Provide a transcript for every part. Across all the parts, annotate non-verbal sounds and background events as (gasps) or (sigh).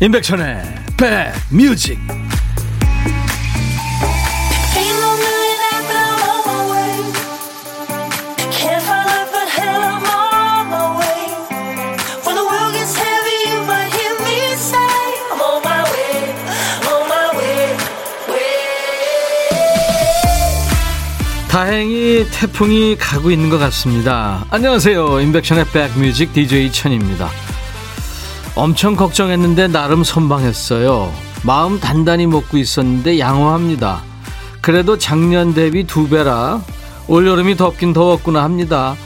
임백천의 백뮤직 다행히 태풍이 가고 있는 것 같습니다. 안녕하세요. 임백천의 백뮤직 DJ 천입니다. 엄청 걱정했는데 나름 선방했어요. 마음 단단히 먹고 있었는데 양호합니다. 그래도 작년 대비 두 배라 올여름이 덥긴 더웠구나 합니다.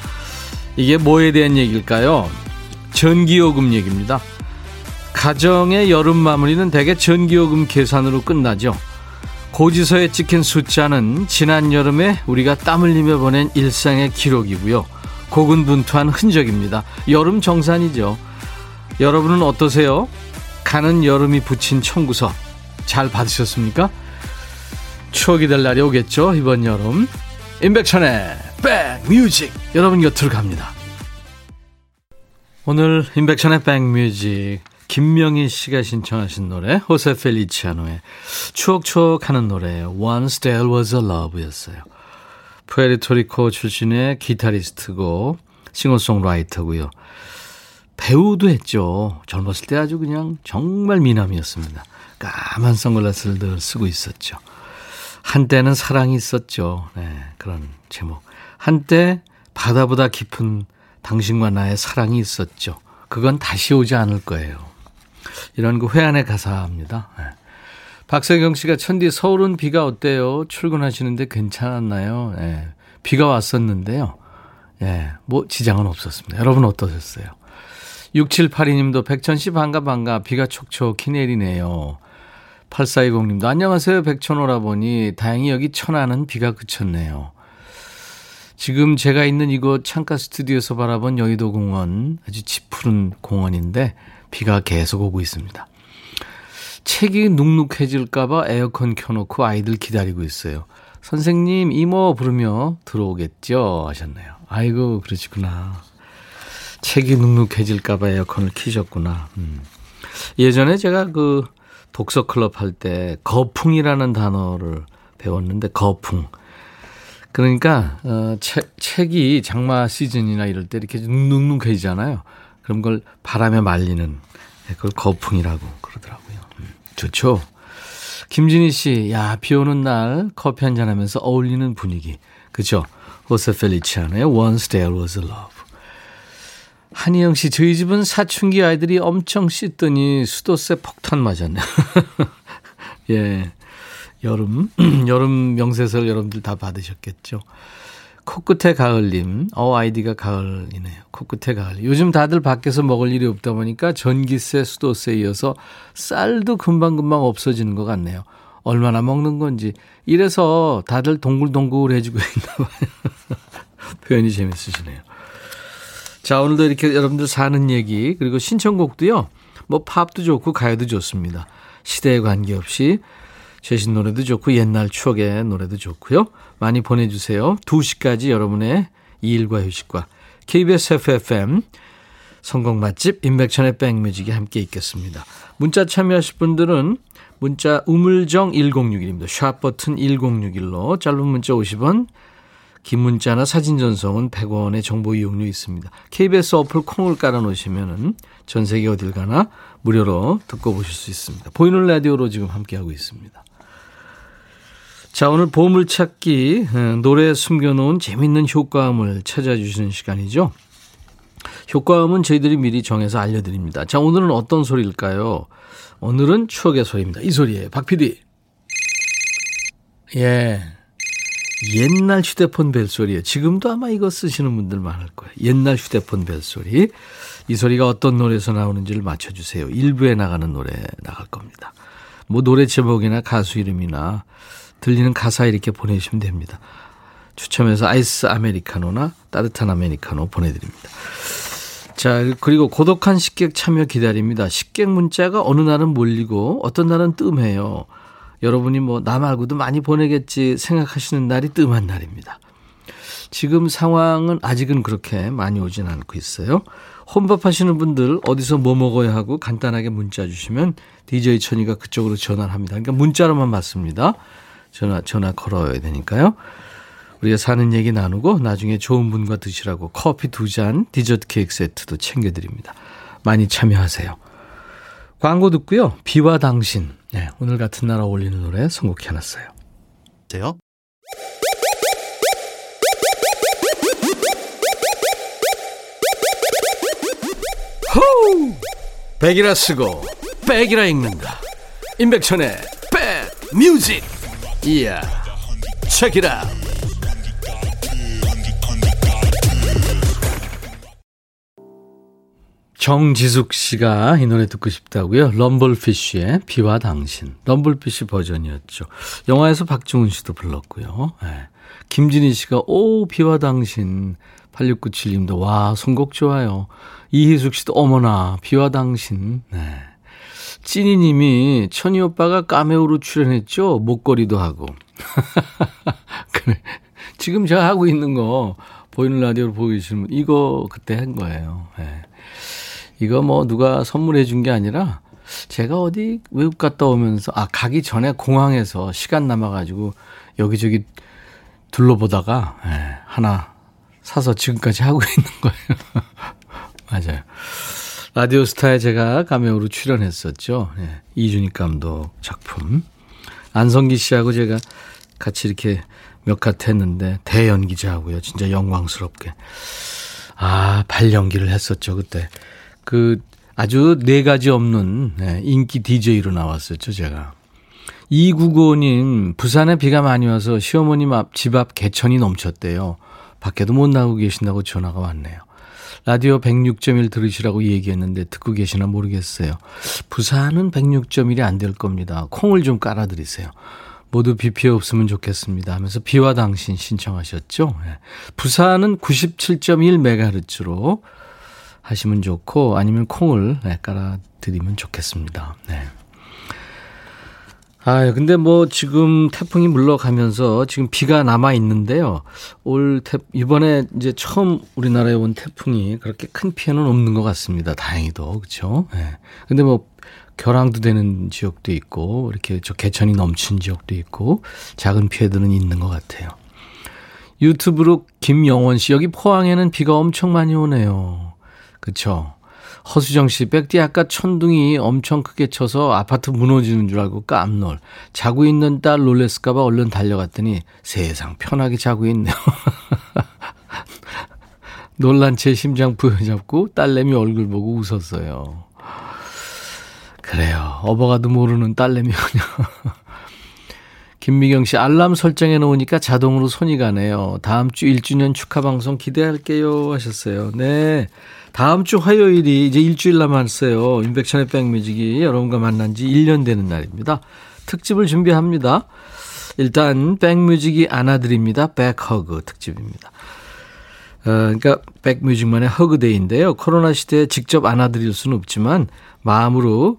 이게 뭐에 대한 얘기일까요? 전기요금 얘기입니다. 가정의 여름 마무리는 대개 전기요금 계산으로 끝나죠. 고지서에 찍힌 숫자는 지난 여름에 우리가 땀 흘리며 보낸 일상의 기록이고요. 고군분투한 흔적입니다. 여름 정산이죠. 여러분은 어떠세요? 가는 여름이 붙인 청구서 잘 받으셨습니까? 추억이 될 날이 오겠죠 이번 여름. 임백천의 백뮤직. 여러분 곁으로 갑니다. 오늘 임백천의 백뮤직 김명희 씨가 신청하신 노래 호세 펠리치아노의 추억추억 하는 노래 Once There Was a Love였어요. 푸에르토리코 출신의 기타리스트고 싱어송라이터고요 배우도 했죠. 젊었을 때 아주 그냥 정말 미남이었습니다. 까만 선글라스를 늘 쓰고 있었죠. 한때는 사랑이 있었죠. 네, 그런 제목. 한때 바다보다 깊은 당신과 나의 사랑이 있었죠. 그건 다시 오지 않을 거예요. 이런 그 회한의 가사입니다. 네. 박세경 씨가 천디 서울은 비가 어때요? 출근하시는데 괜찮았나요? 네, 비가 왔었는데요. 예, 네, 뭐 지장은 없었습니다. 여러분 어떠셨어요? 6782님도 백천씨 반가 반가 비가 촉촉히 내리네요. 8420님도 안녕하세요 백천오라보니 다행히 여기 천안은 비가 그쳤네요. 지금 제가 있는 이곳 창가 스튜디오에서 바라본 여의도 공원 아주 짙푸른 공원인데 비가 계속 오고 있습니다. 책이 눅눅해질까봐 에어컨 켜놓고 아이들 기다리고 있어요. 선생님 이모 부르며 들어오겠죠 하셨네요. 아이고 그러시구나. 책이 눅눅해질까봐 에어컨을 키셨구나. 음. 예전에 제가 그 독서 클럽 할 때 거풍이라는 단어를 배웠는데 거풍. 그러니까 어, 책, 책이 장마 시즌이나 이럴 때 이렇게 눅눅해지잖아요. 그런 걸 바람에 말리는 그걸 거풍이라고 그러더라고요. 음. 좋죠. 김진희 씨, 야, 비 오는 날 커피 한잔 하면서 어울리는 분위기. 그죠? 호세 펠리치아노의 Once There Was a Love. 한희영 씨, 저희 집은 사춘기 아이들이 엄청 씻더니 수도세 폭탄 맞았네요. (laughs) 예. 여름, (clears throat) 여름 명세설 여러분들 다 받으셨겠죠. 코끝에 가을님, 어, 아이디가 가을이네요. 코끝에 가을. 요즘 다들 밖에서 먹을 일이 없다 보니까 전기세, 수도세 이어서 쌀도 금방금방 없어지는 것 같네요. 얼마나 먹는 건지. 이래서 다들 동글동글 해주고 (laughs) 있나 봐요. 표현이 재밌으시네요. 자, 오늘도 이렇게 여러분들 사는 얘기, 그리고 신청곡도요, 뭐 팝도 좋고 가요도 좋습니다. 시대에 관계없이 최신 노래도 좋고 옛날 추억의 노래도 좋고요. 많이 보내주세요. 2시까지 여러분의 일과 휴식과 KBS FFM 성공 맛집 임백천의 백뮤직이 함께 있겠습니다. 문자 참여하실 분들은 문자 우물정 1061입니다. 샵 버튼 1061로 짧은 문자 50원 긴 문자나 사진 전송은 100원의 정보 이용료 있습니다. KBS 어플 콩을 깔아놓으시면 전 세계 어딜 가나 무료로 듣고 보실 수 있습니다. 보이는 라디오로 지금 함께하고 있습니다. 자, 오늘 보물찾기, 어, 노래에 숨겨놓은 재밌는 효과음을 찾아주시는 시간이죠. 효과음은 저희들이 미리 정해서 알려드립니다. 자, 오늘은 어떤 소리일까요? 오늘은 추억의 소리입니다. 이 소리예요. 박 PD. 예. 옛날 휴대폰 벨소리예요. 지금도 아마 이거 쓰시는 분들 많을 거예요. 옛날 휴대폰 벨소리. 이 소리가 어떤 노래에서 나오는지를 맞춰주세요. 일부에 나가는 노래 나갈 겁니다. 뭐 노래 제목이나 가수 이름이나 들리는 가사 이렇게 보내주시면 됩니다. 추첨해서 아이스 아메리카노나 따뜻한 아메리카노 보내드립니다. 자, 그리고 고독한 식객 참여 기다립니다. 식객 문자가 어느 날은 몰리고 어떤 날은 뜸해요. 여러분이 뭐 나 말고도 많이 보내겠지 생각하시는 날이 뜸한 날입니다. 지금 상황은 아직은 그렇게 많이 오진 않고 있어요. 혼밥 하시는 분들 어디서 뭐 먹어야 하고 간단하게 문자 주시면 DJ 천이가 그쪽으로 전화를 합니다. 그러니까 문자로만 받습니다. 전화, 전화 걸어야 되니까요. 우리가 사는 얘기 나누고 나중에 좋은 분과 드시라고 커피 두 잔, 디저트 케이크 세트도 챙겨드립니다. 많이 참여하세요. 광고 듣고요. 비와 당신. 네, 오늘 같은 날 어울리는 노래 선곡해놨어요. 돼요? 호우! 백이라 쓰고 백이라 읽는다. 임백천의 백 뮤직. 이야. 책이라. 정지숙 씨가 이 노래 듣고 싶다고요. 럼블피쉬의 비와 당신. 럼블피쉬 버전이었죠. 영화에서 박중훈 씨도 불렀고요. 네. 김진희 씨가 오 비와 당신. 8697님도 와 선곡 좋아요. 이희숙 씨도 어머나 비와 당신. 네. 찐이 님이 천희 오빠가 까메오로 출연했죠. 목걸이도 하고. (laughs) 그래. 지금 제가 하고 있는 거 보이는 라디오로 보고 계시는 분 이거 그때 한 거예요. 네. 이거 뭐 누가 선물해 준 게 아니라 제가 어디 외국 갔다 오면서 아 가기 전에 공항에서 시간 남아 가지고 여기저기 둘러보다가 예, 하나 사서 지금까지 하고 (laughs) 있는 거예요. 맞아요. 라디오 스타에 제가 가메오로 출연했었죠. 예, 이준익 감독 작품. 안성기 씨하고 제가 같이 이렇게 몇 카트 했는데 대연기자하고요. 진짜 영광스럽게. 아, 발연기를 했었죠, 그때. 그 아주 네 가지 없는 네, 인기 DJ로 나왔었죠, 제가. 2995님, 부산에 비가 많이 와서 시어머님 앞, 집 앞 개천이 넘쳤대요. 밖에도 못 나오고 계신다고 전화가 왔네요. 라디오 106.1 들으시라고 얘기했는데 듣고 계시나 모르겠어요. 부산은 106.1이 안 될 겁니다. 콩을 좀 깔아드리세요. 모두 비 피해 없으면 좋겠습니다 하면서 비와 당신 신청하셨죠. 네. 부산은 97.1MHz로 하시면 좋고 아니면 콩을 네, 깔아드리면 좋겠습니다. 네. 아, 근데 뭐 지금 태풍이 물러가면서 지금 비가 남아 있는데요. 올 태, 이번에 이제 처음 우리나라에 온 태풍이 그렇게 큰 피해는 없는 것 같습니다. 다행히도. 그렇죠? 네. 근데 뭐 결항도 되는 지역도 있고 이렇게 저 개천이 넘친 지역도 있고 작은 피해들은 있는 것 같아요. 유튜브로 김영원 씨 여기 포항에는 비가 엄청 많이 오네요. 그쵸? 허수정 씨, 백디 아까 천둥이 엄청 크게 쳐서 아파트 무너지는 줄 알고 깜놀. 자고 있는 딸 놀랬을까봐 얼른 달려갔더니 세상 편하게 자고 있네요. (laughs) 놀란 채 심장 부여잡고 딸내미 얼굴 보고 웃었어요. 그래요. 업어가도 모르는 딸내미군요. (laughs) 김미경 씨, 알람 설정해 놓으니까 자동으로 손이 가네요. 다음 주 1주년 축하 방송 기대할게요. 하셨어요. 네. 다음 주 화요일이 이제 일주일 남았어요. 임백천의 백뮤직이 여러분과 만난 지 1년 되는 날입니다. 특집을 준비합니다. 일단 백뮤직이 안아드립니다. 백허그 특집입니다. 어, 그러니까 백뮤직만의 hug day인데요. 코로나 시대에 직접 안아드릴 수는 없지만 마음으로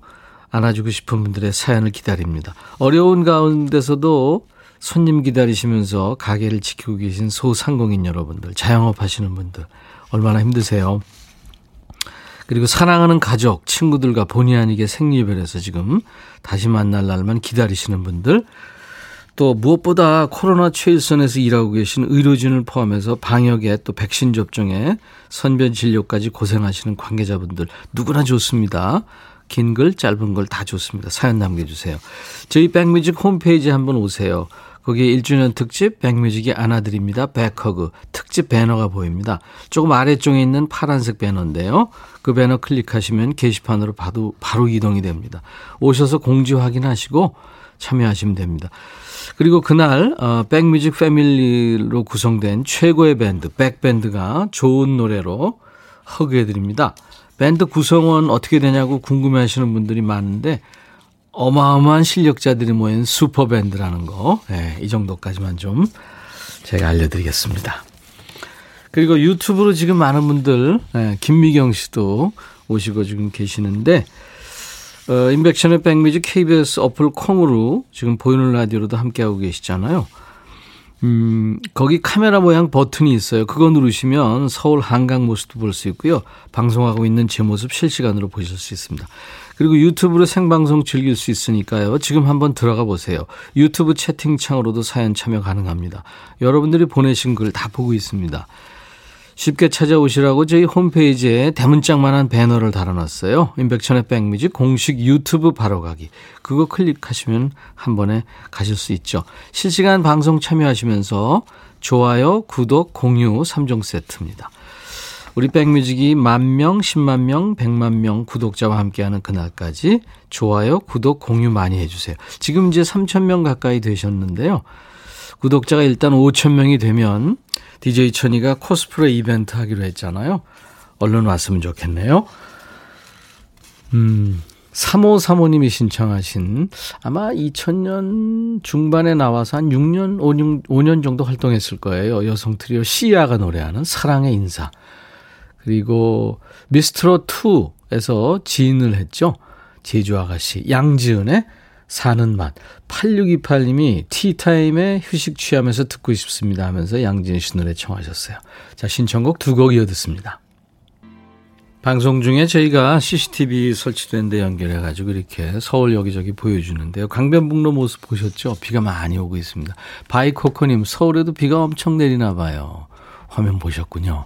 안아주고 싶은 분들의 사연을 기다립니다. 어려운 가운데서도 손님 기다리시면서 가게를 지키고 계신 소상공인 여러분들, 자영업 하시는 분들 얼마나 힘드세요? 그리고 사랑하는 가족, 친구들과 본의 아니게 생리별에서 지금 다시 만날 날만 기다리시는 분들, 또 무엇보다 코로나 최일선에서 일하고 계신 의료진을 포함해서 방역에 또 백신 접종에 선별 진료까지 고생하시는 관계자분들 누구나 좋습니다. 긴 글, 짧은 글 다 좋습니다. 사연 남겨주세요. 저희 백뮤직 홈페이지 한번 오세요. 거기에 1주년 특집 백뮤직이 안아드립니다. 백허그 특집 배너가 보입니다. 조금 아래쪽에 있는 파란색 배너인데요. 그 배너 클릭하시면 게시판으로 바로, 바로 이동이 됩니다. 오셔서 공지 확인하시고 참여하시면 됩니다. 그리고 그날 어, 백뮤직 패밀리로 구성된 최고의 밴드 백밴드가 좋은 노래로 허그해드립니다. 밴드 구성원 어떻게 되냐고 궁금해하시는 분들이 많은데 어마어마한 실력자들이 모인 슈퍼밴드라는 거, 네, 이 정도까지만 좀 제가 알려드리겠습니다. 그리고 유튜브로 지금 많은 분들, 네, 김미경 씨도 오시고 지금 계시는데, 어, 인백션의 백뮤직 KBS 어플 콩으로 지금 보이는 라디오로도 함께하고 계시잖아요. 음, 거기 카메라 모양 버튼이 있어요. 그거 누르시면 서울 한강 모습도 볼 수 있고요. 방송하고 있는 제 모습 실시간으로 보실 수 있습니다. 그리고 유튜브로 생방송 즐길 수 있으니까요. 지금 한번 들어가 보세요. 유튜브 채팅창으로도 사연 참여 가능합니다. 여러분들이 보내신 글 다 보고 있습니다. 쉽게 찾아오시라고 저희 홈페이지에 대문짝만한 배너를 달아놨어요. 임백천의 백뮤직 공식 유튜브 바로 가기. 그거 클릭하시면 한 번에 가실 수 있죠. 실시간 방송 참여하시면서 좋아요, 구독, 공유 3종 세트입니다. 우리 백뮤직이 만 명, 10만 명, 100만 명 구독자와 함께하는 그날까지 좋아요, 구독, 공유 많이 해주세요. 지금 이제 3천 명 가까이 되셨는데요. 구독자가 일단 5천 명이 되면 DJ 천이가 코스프레 이벤트 하기로 했잖아요. 얼른 왔으면 좋겠네요. 음, 3호 사모님이 신청하신 아마 2000년 중반에 나와서 한 6년, 5년, 5년 정도 활동했을 거예요. 여성 트리오 시아가 노래하는 사랑의 인사. 그리고 미스트로 2에서 지인을 했죠. 제주 아가씨 양지은의 사는 맛. 8628님이 티타임에 휴식 취하면서 듣고 싶습니다 하면서 양진 씨 노래 청하셨어요. 자, 신청곡 두 곡 이어 듣습니다. 방송 중에 저희가 CCTV 설치된 데 연결해 가지고 이렇게 서울 여기저기 보여주는데요. 강변북로 모습 보셨죠? 비가 많이 오고 있습니다. 바이코코님, 서울에도 비가 엄청 내리나 봐요. 화면 보셨군요.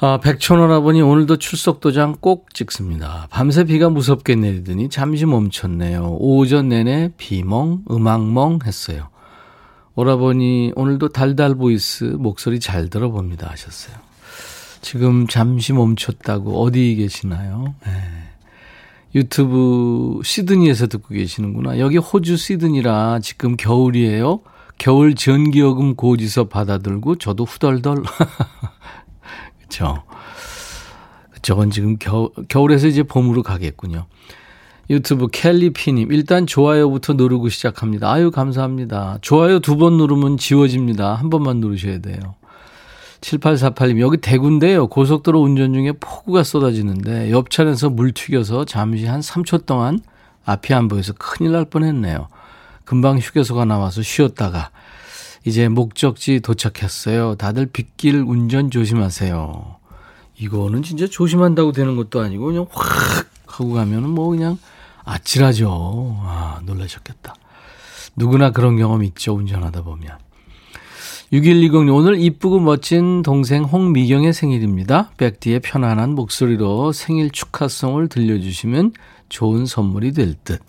아, 백천 오라버니 오늘도 출석 도장 꼭 찍습니다. 밤새 비가 무섭게 내리더니 잠시 멈췄네요. 오전 내내 비멍, 음악멍 했어요. 오라버니 오늘도 달달 보이스 목소리 잘 들어봅니다 하셨어요. 지금 잠시 멈췄다고 어디 계시나요? 네. 유튜브 시드니에서 듣고 계시는구나. 여기 호주 시드니라 지금 겨울이에요. 겨울 전기요금 고지서 받아들고 저도 후덜덜 (laughs) 그렇죠. 저건 지금 겨, 겨울에서 이제 봄으로 가겠군요. 유튜브 켈리피님, 일단 좋아요부터 누르고 시작합니다. 아유, 감사합니다. 좋아요 두 번 누르면 지워집니다. 한 번만 누르셔야 돼요. 7848님, 여기 대구인데요. 고속도로 운전 중에 폭우가 쏟아지는데 옆차에서 물 튀겨서 잠시 한 3초 동안 앞이 안 보여서 큰일 날 뻔 했네요. 금방 휴게소가 나와서 쉬었다가 이제 목적지 도착했어요. 다들 빗길 운전 조심하세요. 이거는 진짜 조심한다고 되는 것도 아니고 그냥 확 하고 가면은 뭐 그냥 아찔하죠. 아, 놀라셨겠다. 누구나 그런 경험 있죠. 운전하다 보면. 6120님, 오늘 이쁘고 멋진 동생 홍미경의 생일입니다. 백디의 편안한 목소리로 생일 축하송을 들려주시면 좋은 선물이 될 듯.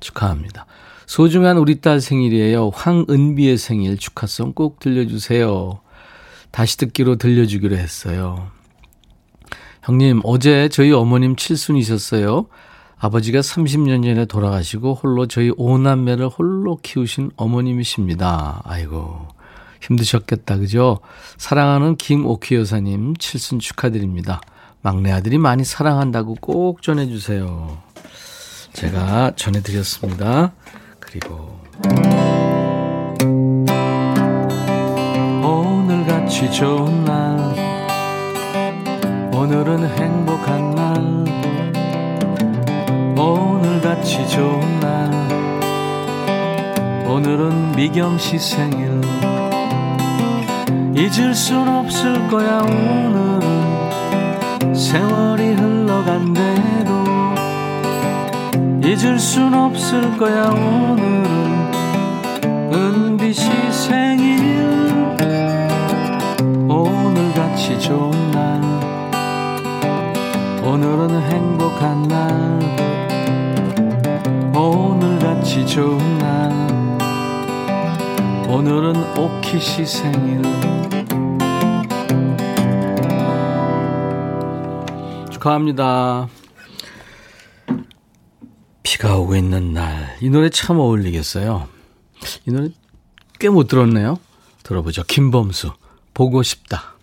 축하합니다. 소중한 우리 딸 생일이에요. 황은비의 생일 축하송 꼭 들려주세요. 다시 듣기로 들려주기로 했어요. 형님, 어제 저희 어머님 칠순이셨어요. 아버지가 30년 전에 돌아가시고 홀로 저희 오남매를 홀로 키우신 어머님이십니다. 아이고, 힘드셨겠다, 그죠? 사랑하는 김오키 여사님 칠순 축하드립니다. 막내 아들이 많이 사랑한다고 꼭 전해주세요. 제가 전해드렸습니다. 그리고 오늘같이 좋은 날 오늘은 행복한 날 오늘같이 좋은 날 오늘은 미경 씨 생일. 잊을 순 없을 거야 오늘은 세월이 흘러간대도 잊을 순 없을 거야 오늘은. 씨 생일. 오늘같이 좋은 날. 오늘은 행복한 날. 오늘같이 좋은 날. 오늘은 오키 씨 생일. 축하합니다. 비가 오고 있는 날. 이 노래 참 어울리겠어요. 이 노래 꽤 못 들었네요. 들어보죠. 김범수. 보고 싶다.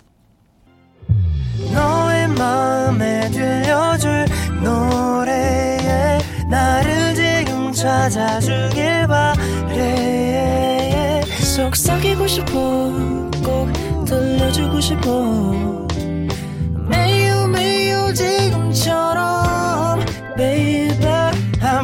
너의 마음에 들려줄 노래에 나를 지금 찾아주길 바래 속삭이고 싶어 꼭 들려주고 싶어 매우 매우 지금처럼 baby 아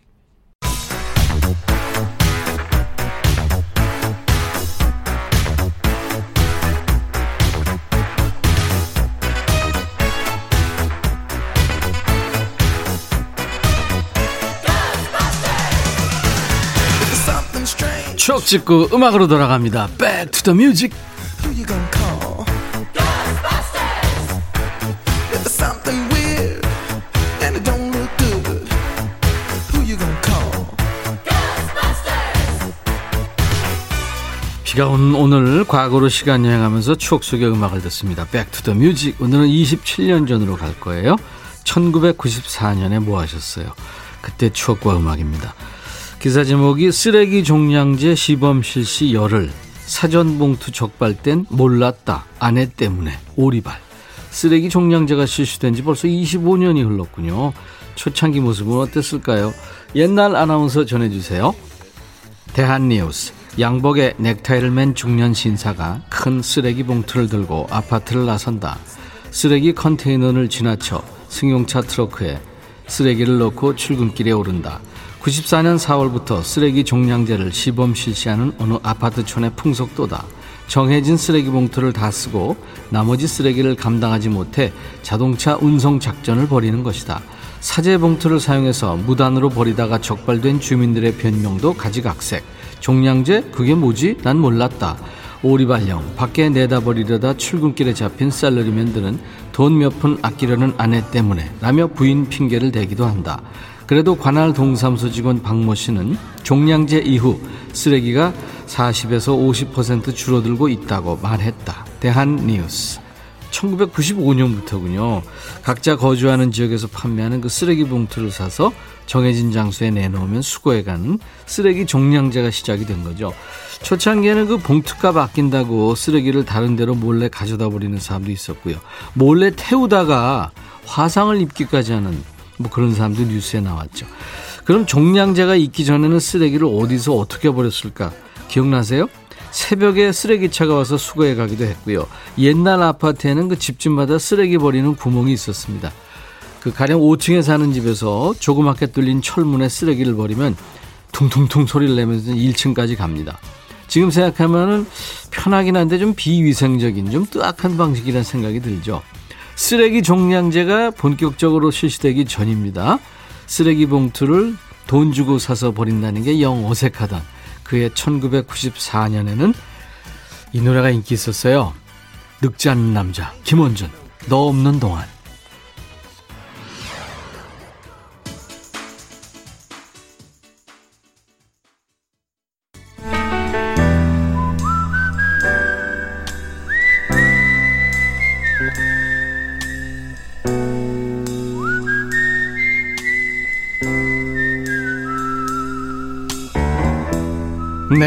추억 찍고 음악으로 돌아갑니다. Back to the music. 비가 오는 오늘 과거로 시간 여행하면서 추억 속의 음악을 듣습니다. Back to the music. 오늘은 27년 전으로 갈 거예요. 1994년에 뭐 하셨어요? 그때 추억과 음악입니다. 기사 제목이 쓰레기 종량제 시범 실시 열흘 사전 봉투 적발된 몰랐다 아내 때문에 오리발 쓰레기 종량제가 실시된 지 벌써 25년이 흘렀군요. 초창기 모습은 어땠을까요? 옛날 아나운서 전해주세요. 대한뉴스 양복에 넥타이를 맨 중년 신사가 큰 쓰레기 봉투를 들고 아파트를 나선다. 쓰레기 컨테이너를 지나쳐 승용차 트러크에 쓰레기를 넣고 출근길에 오른다. 94년 4월부터 쓰레기 종량제를 시범 실시하는 어느 아파트촌의 풍속도다. 정해진 쓰레기 봉투를 다 쓰고 나머지 쓰레기를 감당하지 못해 자동차 운송 작전을 벌이는 것이다. 사제 봉투를 사용해서 무단으로 버리다가 적발된 주민들의 변명도 가지각색. 종량제? 그게 뭐지? 난 몰랐다. 오리발령, 밖에 내다 버리려다 출근길에 잡힌 쌀러리맨들은 돈 몇 푼 아끼려는 아내 때문에 라며 부인 핑계를 대기도 한다. 그래도 관할 동사무소 직원 박모 씨는 종량제 이후 쓰레기가 40에서 50% 줄어들고 있다고 말했다. 대한뉴스. 1995년부터군요. 각자 거주하는 지역에서 판매하는 그 쓰레기 봉투를 사서 정해진 장소에 내놓으면 수거해가는 쓰레기 종량제가 시작이 된 거죠. 초창기에는 그 봉투값 아낀다고 쓰레기를 다른 데로 몰래 가져다 버리는 사람도 있었고요. 몰래 태우다가 화상을 입기까지 하는 뭐 그런 사람도 뉴스에 나왔죠. 그럼 종량제가 있기 전에는 쓰레기를 어디서 어떻게 버렸을까? 기억나세요? 새벽에 쓰레기차가 와서 수거해 가기도 했고요. 옛날 아파트에는 그 집집마다 쓰레기 버리는 구멍이 있었습니다. 그 가령 5층에 사는 집에서 조그맣게 뚫린 철문에 쓰레기를 버리면 퉁퉁퉁 소리를 내면서 1층까지 갑니다. 지금 생각하면은 편하긴 한데 좀 비위생적인 좀 뜨악한 방식이라는 생각이 들죠. 쓰레기 종량제가 본격적으로 실시되기 전입니다. 쓰레기 봉투를 돈 주고 사서 버린다는 게 영 어색하던 그해 1994년에는 이 노래가 인기 있었어요. 늙지 않는 남자 김원준 너 없는 동안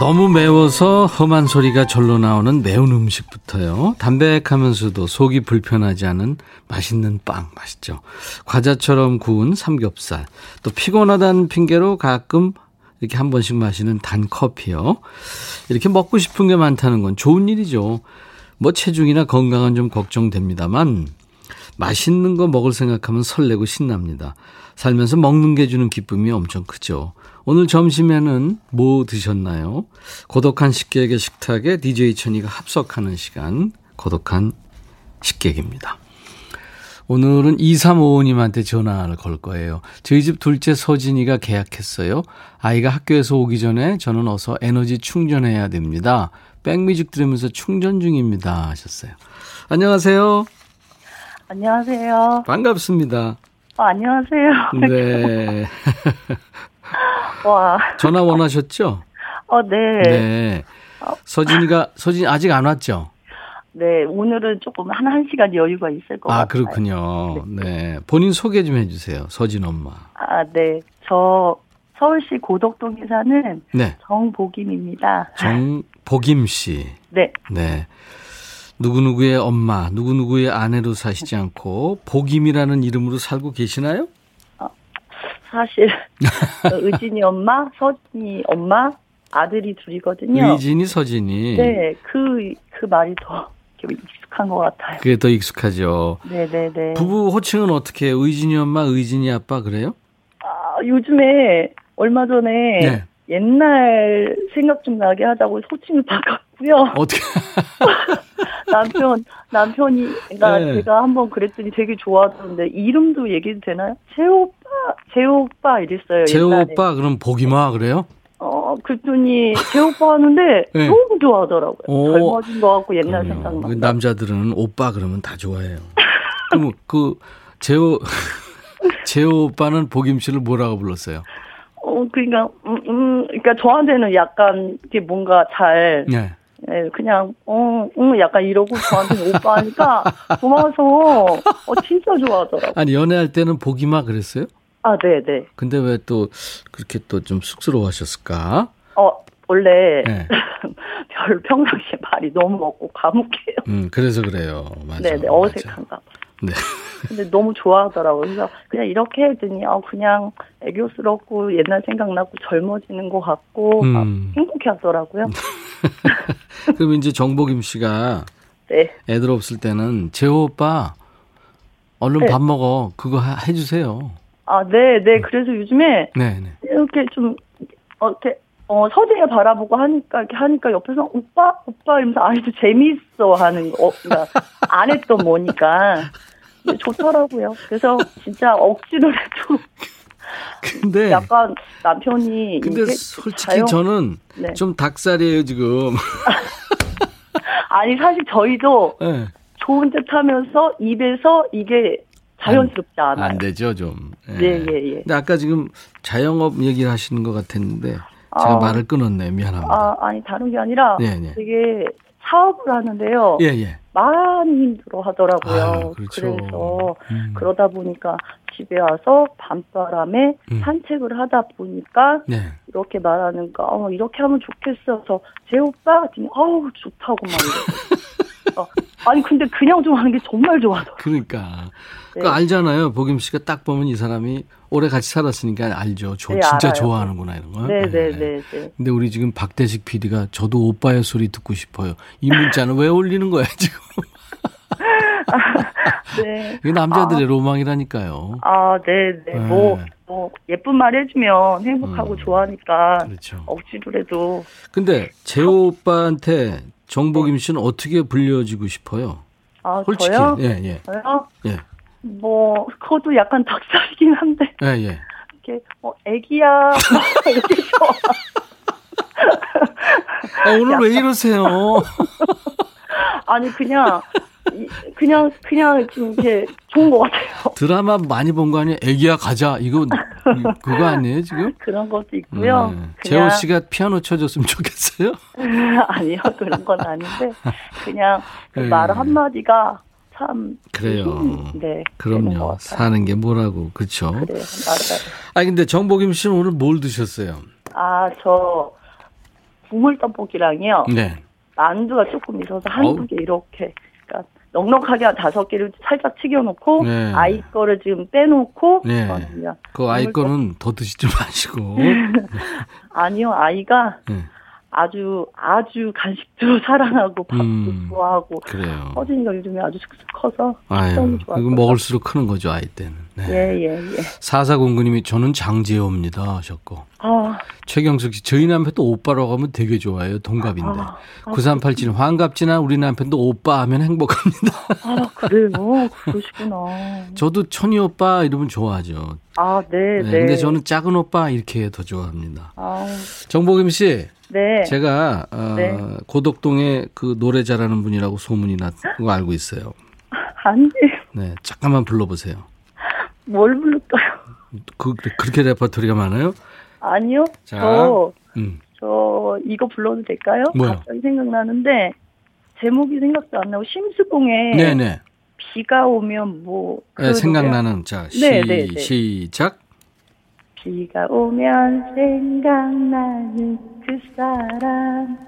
너무 매워서 험한 소리가 절로 나오는 매운 음식부터요. 담백하면서도 속이 불편하지 않은 맛있는 빵 맛있죠. 과자처럼 구운 삼겹살. 또 피곤하다는 핑계로 가끔 이렇게 한 번씩 마시는 단 커피요. 이렇게 먹고 싶은 게 많다는 건 좋은 일이죠. 뭐 체중이나 건강은 좀 걱정됩니다만 맛있는 거 먹을 생각하면 설레고 신납니다. 살면서 먹는 게 주는 기쁨이 엄청 크죠. 오늘 점심에는 뭐 드셨나요? 고독한 식객의 식탁에 DJ 천이가 합석하는 시간, 고독한 식객입니다. 오늘은 2355님한테 전화를 걸 거예요. 저희 집 둘째 서진이가 계약했어요. 아이가 학교에서 오기 전에 저는 어서 에너지 충전해야 됩니다. 백뮤직 들으면서 충전 중입니다. 하셨어요. 안녕하세요. 안녕하세요. 반갑습니다. 어, 안녕하세요. 네. (laughs) (laughs) 와. 전화 원하셨죠? 어, 네. 네. 서진이가, 서진이 아직 안 왔죠? 네, 오늘은 조금 한, 한 시간 여유가 있을 것 아, 같아요. 그렇군요. 네. 본인 소개 좀 해주세요. 서진 엄마. 아, 네. 저 서울시 고덕동에 사는 네. 정복임입니다. 정복임 씨. 네. 네. 누구누구의 엄마, 누구누구의 아내로 사시지 않고 복임이라는 이름으로 살고 계시나요? 사실 저 (laughs) 의진이 엄마, 서진이 엄마, 아들이 둘이거든요. 의진이, 서진이. 네, 그, 그 말이 더 익숙한 것 같아요. 그게 더 익숙하죠. 네네네. 부부 호칭은 어떻게 해요? 의진이 엄마, 의진이 아빠 그래요? 아, 요즘에 얼마 전에 네. 옛날 생각 좀 나게 하자고 호칭을 (laughs) 바꿨고요. 어떻게? (laughs) 남편, 남편이, 그러니까 네. 제가 한번 그랬더니 되게 좋아하던데, 이름도 얘기해도 되나요? 재오빠, 재오빠 이랬어요. 재호 옛날에. 오빠 그럼 복임아 그래요? 어, 그랬더니 재오빠 하는데 (laughs) 네. 너무 좋아하더라고요. 오. 젊어진 것 같고 옛날 그럼요. 생각나. 그 남자들은 오빠 그러면 다 좋아해요. (laughs) 그럼 그 재호 재호 (laughs) 오빠는 복임 씨를 뭐라고 불렀어요? 어, 그러니까, 음, 음, 그러니까 저한테는 약간 이게 뭔가 잘, 네. 예, 그냥, 어, 응, 약간 이러고 저한테는 오빠 하니까 (laughs) 고마워서, 어, 진짜 좋아하더라고요. 아니 연애할 때는 복임아 그랬어요? 아, 네네. 근데 왜 또 그렇게 또 좀 쑥스러워 하셨을까? 어, 원래, 네. (laughs) 별 평상시에 말이 너무 없고 과묵해요. 음 그래서 그래요. 맞아. 네네. 어색한가 봐. 네. 근데 너무 좋아하더라고요. 그래서 그냥 이렇게 했더니, 어, 그냥 애교스럽고 옛날 생각나고 젊어지는 것 같고, 막 음. 행복해 하더라고요. (laughs) (laughs) 그럼 이제 정복임 씨가 네. 애들 없을 때는 재호 오빠 얼른 네. 밥 먹어 그거 하- 해주세요. 아, 네, 네. 그래서 요즘에 네, 네. 이렇게 좀, 어, 이렇게, 어, 서재에 바라보고 하니까, 이렇게 하니까 옆에서 오빠? 오빠? 이러면서 아이도 재미있어 하는 거, 어, 그러니까 안 했던 뭐니까. 좋더라고요. 그래서 진짜 억지로 해도 (laughs) 근데 약간 남편이. 근데 솔직히 자영- 저는 네. 좀 닭살이에요 지금. (laughs) 아니, 사실 저희도 네. 좋은 듯 하면서 입에서 이게 자연스럽지 않아요. 안 되죠 좀. 예. 예, 예, 예. 근데 아까 지금 자영업 얘기를 하시는 것 같았는데 제가 아. 말을 끊었네요. 미안합니다. 아, 아니, 다른 게 아니라 네, 네. 되게 사업을 하는데요. 예, 예. 많이 힘들어 하더라고요. 아유, 그렇죠. 래서 음. 그러다 보니까 집에 와서 밤바람에 음. 산책을 하다 보니까 네. 이렇게 말하는가, 어, 이렇게 하면 좋겠어서 제 오빠 같은 어우 좋다고 막. (laughs) 어, 아니 근데 그냥 좋아하는 게 정말 좋아하더라고요. 그러니까 네. 그 알잖아요. 복임 씨가 딱 보면 이 사람이 오래 같이 살았으니까 알죠. 조- 네, 진짜 알아요. 좋아하는구나 이런 거. 네네 네. 네. 근데 우리 지금 박대식 PD가 저도 오빠의 소리 듣고 싶어요. 이 문자는 왜 올리는 거야 지금? (laughs) 네. 이게 남자들의 로망이라니까요. 아, 네네. 네. 뭐, 뭐, 예쁜 말 해주면 행복하고 음. 좋아하니까 그렇죠. 억지로라도. 근데 재호 오빠한테 정복임 씨는 어떻게 불려지고 싶어요? 아, 솔직히. 저요? 예, 예. 저요? 예. 뭐, 그것도 약간 닭살이긴 한데, 예, 예. 이렇게, 뭐, 애기야, (laughs) 이렇게. 아, 오늘 왜 이러세요? (laughs) 아니, 그냥, 이- 그냥, 그냥 좀 이렇게 좋은 것 같아요. 드라마 많이 본 거 아니에요? 애기야 가자. 이거 이- 그거 아니에요 지금? (laughs) 그런 것도 있고요. 네. 그냥, 재호 씨가 피아노 쳐줬으면 좋겠어요. 아니요, 그런 건 아닌데, 그냥 그 네. 말 한마디가 참. 그래요. 네. 그럼요. 사는 게 뭐라고 그렇죠. 그래요. 맞아요. 아 근데 정복임 씨는 오늘 뭘 드셨어요? 아, 저, 국물 떡볶이랑요. 네. 만두가 조금 있어서 한두. 개 이렇게. 그러니까 넉넉하게 한 다섯 개를 살짝 튀겨놓고, 네. 아이 거를 지금 빼놓고, 네. 그 아이 거는 더 드시지 마시고. (laughs) 아니요, 아이가 네. 아주, 아주 간식도 (laughs) 사랑하고 밥도 음. 좋아하고, 그래요. 허진이가 요즘에 아주 슥슥 커서 아유, 너무 좋았어요. 이거 먹을수록 크는 거죠 아이 때는. 네. 예, 예, 예. 사사공구님이 저는 장재호입니다 하셨고 아, 최경숙 씨 저희 남편도 오빠라고 하면 되게 좋아해요 동갑인데 아, 아, 9387님 환갑지나 우리 남편도 오빠 하면 행복합니다 아, 그래요? 그러시구나. 저도 천이 오빠 이러면 좋아하죠 아, 네, 네, 네. 근데 저는 작은 오빠 이렇게 더 좋아합니다 아, 정복임 씨 네. 제가 어, 네. 고덕동에 그 노래 잘하는 분이라고 소문이 났거 알고 있어요 (laughs) 아니, 네 잠깐만 불러보세요 뭘 부를까요? 그, 그렇게 레퍼토리가 많아요? 아니요. 자. 저, 음. 저, 이거 불러도 될까요? 뭐요? 갑자기 생각나는데, 제목이 생각도 안 나고 심수봉의 네네. 비가 오면 뭐그 네? 생각나는 자 시, 네, 네, 네. 시작. 비가 오면 생각나는 그 사람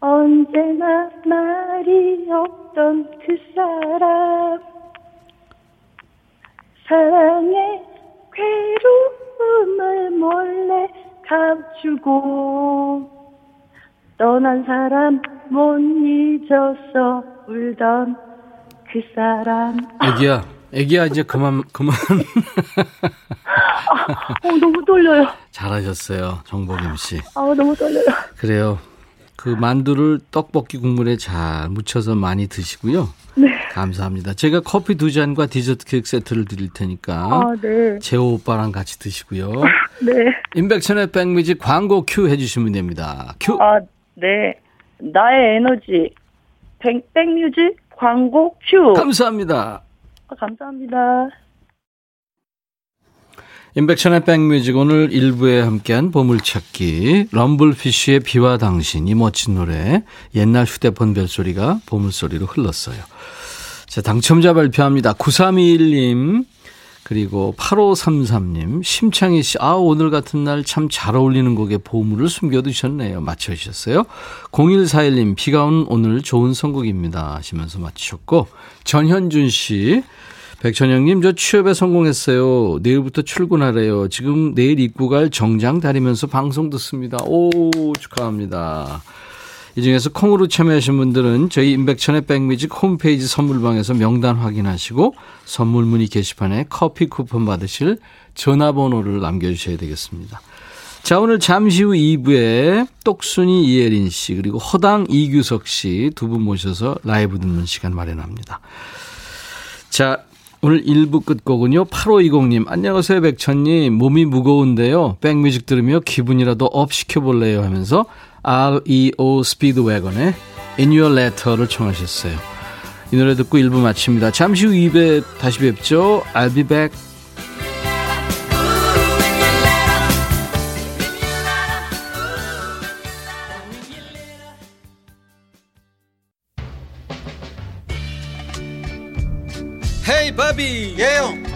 언제나 말이 없던 그 사람 사랑의 괴로움을 몰래 감추고 떠난 사람 못 잊어서 울던 그 사람 애기야, 애기야 이제 그만 그만 어 너무 떨려요 잘하셨어요, 정복임 씨. 아 너무 떨려요 그래요. 그 만두를 떡볶이 국물에 잘 묻혀서 많이 드시고요. 네. 감사합니다. 제가 커피 두 잔과 디저트 케이크 세트를 드릴 테니까 아, 네. 재호 오빠랑 같이 드시고요. (laughs) 네. 임백천의 백뮤직 광고 큐 해주시면 됩니다. 큐. 아, 네. 나의 에너지. 백, 백뮤직 광고 큐. 감사합니다. 아, 감사합니다. 임백천의 백뮤직 오늘 1부에 함께한 보물찾기 럼블피쉬의 비와 당신 이 멋진 노래 옛날 휴대폰 벨소리가 보물소리로 흘렀어요. 자 당첨자 발표합니다. 9321님 그리고 8533님 심창희 씨아 오늘 같은 날 참 잘 어울리는 곡에 보물을 숨겨두셨네요. 맞춰주셨어요. 0141님 비가 오는 오늘 좋은 선곡입니다 하시면서 맞추셨고 전현준 씨 백천영님, 저 취업에 성공했어요. 내일부터 출근하래요. 지금 내일 입고 갈 정장 다리면서 방송 듣습니다. 오, 축하합니다. 이 중에서 콩으로 참여하신 분들은 저희 임백천의 백뮤직 홈페이지 선물방에서 명단 확인하시고 선물 문의 게시판에 커피 쿠폰 받으실 전화번호를 남겨주셔야 되겠습니다. 자, 오늘 잠시 후 2부에 똑순이 이예린 씨, 그리고 허당 이규석 씨 두 분 모셔서 라이브 듣는 시간 마련합니다. 자, 오늘 1부 끝곡은요. 8520님, 안녕하세요, 백천님. 몸이 무거운데요. 백뮤직 들으며 기분이라도 up 시켜볼래요 하면서 REO 스피드웨건의 In Your Letter를 청하셨어요. 이 노래 듣고 1부 마칩니다. 잠시 후 2부 다시 뵙죠. I'll be back.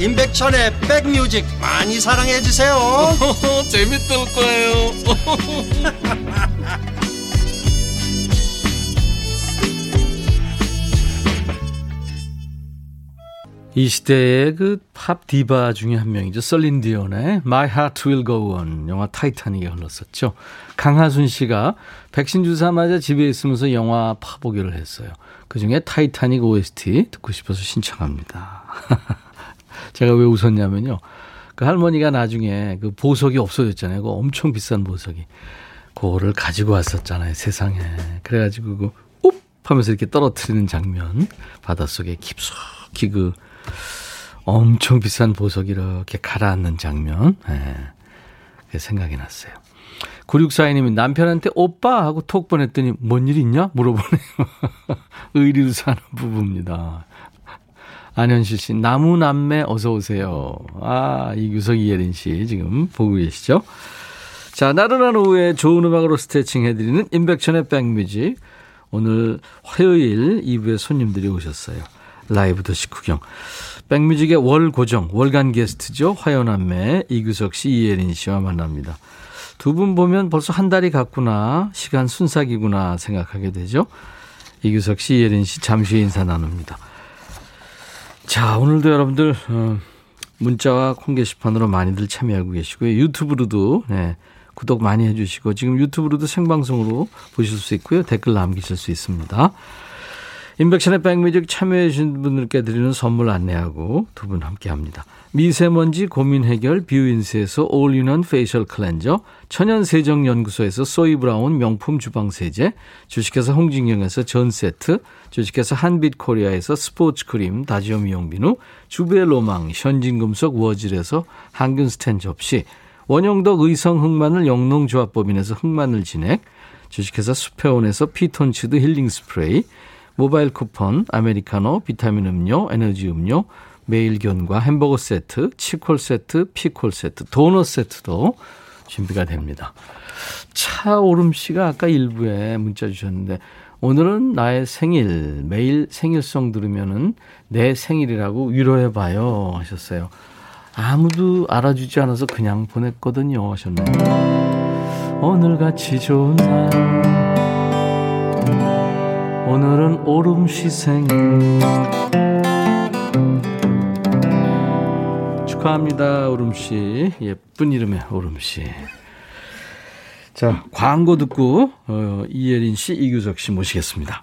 임백천의 백뮤직 많이 사랑해 주세요 (laughs) 재밌을 거예요 (laughs) 이 시대의 그 팝 디바 중에 한 명이죠. 셀린 디온의 My Heart Will Go On 영화 타이타닉에 흘렀었죠. 강하순 씨가 백신 주사 맞아 집에 있으면서 영화 파보기를 했어요. 그중에 타이타닉 OST 듣고 싶어서 신청합니다. (laughs) 제가 왜 웃었냐면요. 그 할머니가 나중에 그 보석이 없어졌잖아요. 그 엄청 비싼 보석이. 그거를 가지고 왔었잖아요. 세상에. 그래가지고 그 옵! 하면서 이렇게 떨어뜨리는 장면. 바닷속에 깊숙이 그 엄청 비싼 보석 이렇게 가라앉는 장면. 예. 그게 생각이 났어요. 9642님이 남편한테 오빠 하고 톡 보냈더니 뭔 일 있냐? 물어보네요. (laughs) 의리로 사는 부부입니다. 안현실 씨, 나무남매 어서오세요. 아, 이규석 이예린 씨 지금 보고 계시죠? 자, 나른한 오후에 좋은 음악으로 스트레칭 해드리는 임백천의 백뮤직. 오늘 화요일 2부에 손님들이 오셨어요. 라이브 더시 구경. 백뮤직의 월 고정, 월간 게스트죠. 화요남매 이규석 씨, 이예린 씨와 만납니다. 두 분 보면 벌써 한 달이 갔구나. 시간 순삭이구나 생각하게 되죠. 이규석 씨, 이예린 씨 잠시 인사 나눕니다. 자, 오늘도 여러분들 어, 문자와 콩 게시판으로 많이들 참여하고 계시고요. 유튜브로도 네, 구독 많이 해주시고 지금 유튜브로도 생방송으로 보실 수 있고요. 댓글 남기실 수 있습니다. 임백천의 백뮤직 참여해주신 분들께 드리는 선물 안내하고 두 분 함께합니다. 미세먼지 고민 해결 뷰인스에서 올인원 페이셜 클렌저, 천연세정연구소에서 소이브라운 명품 주방세제, 주식회사 홍진경에서 전 세트, 주식회사 한빛코리아에서 스포츠크림 다지오 미용비누, 주베로망 현진금속 워즐에서 항균스텐 접시, 원형덕 의성 흑마늘 영농조합법인에서 흑마늘 진액, 주식회사 수페온에서 피톤치드 힐링 스프레이, 모바일 쿠폰, 아메리카노, 비타민 음료, 에너지 음료, 매일견과 햄버거 세트, 치콜 세트, 피콜 세트, 도넛 세트도 준비가 됩니다. 차오름 씨가 아까 일부에 문자 주셨는데 오늘은 나의 생일, 매일 생일송 들으면은 내 생일이라고 위로해봐요 하셨어요. 아무도 알아주지 않아서 그냥 보냈거든요 하셨네요. 오늘같이 좋은 날 오늘은 오름 씨 생일 축하합니다 오름 씨 예쁜 이름의 오름 씨. 자 광고 듣고 어, 이예린 씨 이규석 씨 모시겠습니다.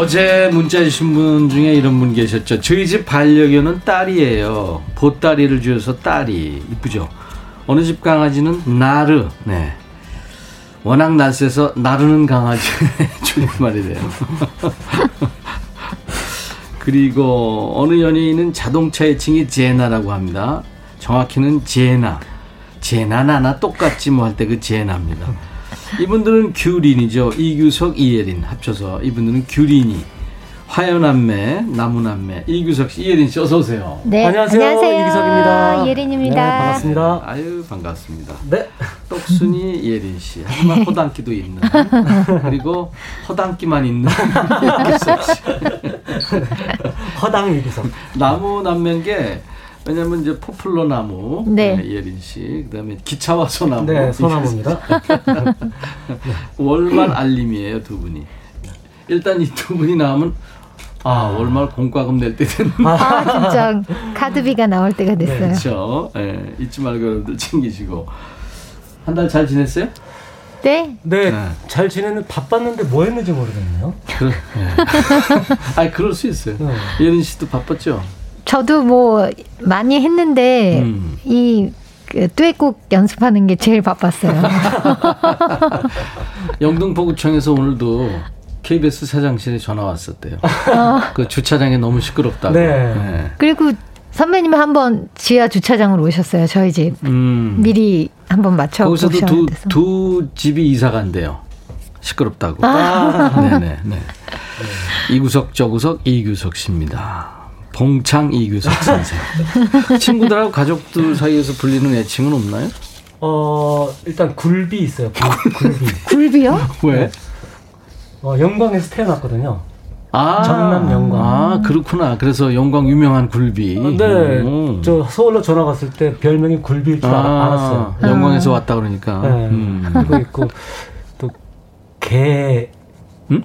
어제 문자 주신 분 중에 이런 분 계셨죠. 저희 집 반려견은 딸이에요. 보따리를 주어서 딸이 이쁘죠. 어느 집 강아지는 나르. 네. 워낙 날쌔서 나르는 강아지 (laughs) 줄임말이래요. (laughs) 그리고 어느 연예인은 자동차 애칭이 제나라고 합니다. 정확히는 제나. 제나나나 똑같지 뭐 할 때 그 제나입니다. 이분들은 규린이죠. 이규석, 이예린 합쳐서 이분들은 규린이. 화연남매, 나무남매, 이규석 씨, 이예린 씨 어서 오세요. 네, 안녕하세요. 이기석입니다. 예린입니다. 네, 반갑습니다. 아유 반갑습니다. 네. 똑순이 예린 씨. 하지만 (laughs) 허당기도 있는 그리고 허당기만 있는 (laughs) 이규석 씨. 허당 이기석. 나무 남매게 왜냐면 이제 포플러 나무 네. 예린 씨 그다음에 기차와 소나무 네, 소나무입니다. (laughs) 월말 알림이에요 두 분이 일단 이 두 분이 나오면 아 월말 공과금 낼 때 됐네 아, 진짜 카드비가 나올 때가 됐어요. 그렇죠 예, 잊지 말고 여러분들 챙기시고 한 달 잘 지냈어요? 네. 네, 네. 잘 지내는 바빴는데 뭐 했는지 모르겠네요. 그래, 예. (laughs) 아니 그럴 수 있어요 네. 예린 씨도 바빴죠? 저도 뭐 많이 했는데 음. 이 그, 듀엣곡 연습하는 게 제일 바빴어요. (laughs) 영등포구청에서 오늘도 KBS 사장실에 전화 왔었대요 그 주차장에 너무 시끄럽다고 네. 예. 그리고 선배님이 한번 지하 주차장으로 오셨어요. 저희 집 음. 미리 한번 맞춰 거기서도 두, 보셨는데서. 두 집이 이사 간대요. 시끄럽다고. 아. 네네, 네. 이구석, 저구석, 이규석 씨입니다. 봉창 이규석 선생. (laughs) 친구들하고 가족들 사이에서 불리는 애칭은 없나요? 어, 일단 굴비 있어요. 굴, 굴비. (laughs) 굴비요? 왜? 어, 영광에서 태어났거든요. 아, 전남 영광. 아, 그렇구나. 그래서 영광 유명한 굴비. 어, 네, 음. 저 서울로 전화 갔을 때 별명이 굴비일 줄 알- 알았어요. 영광에서 왔다 그러니까. 네, 음. 그리고 있고 또 개, 응?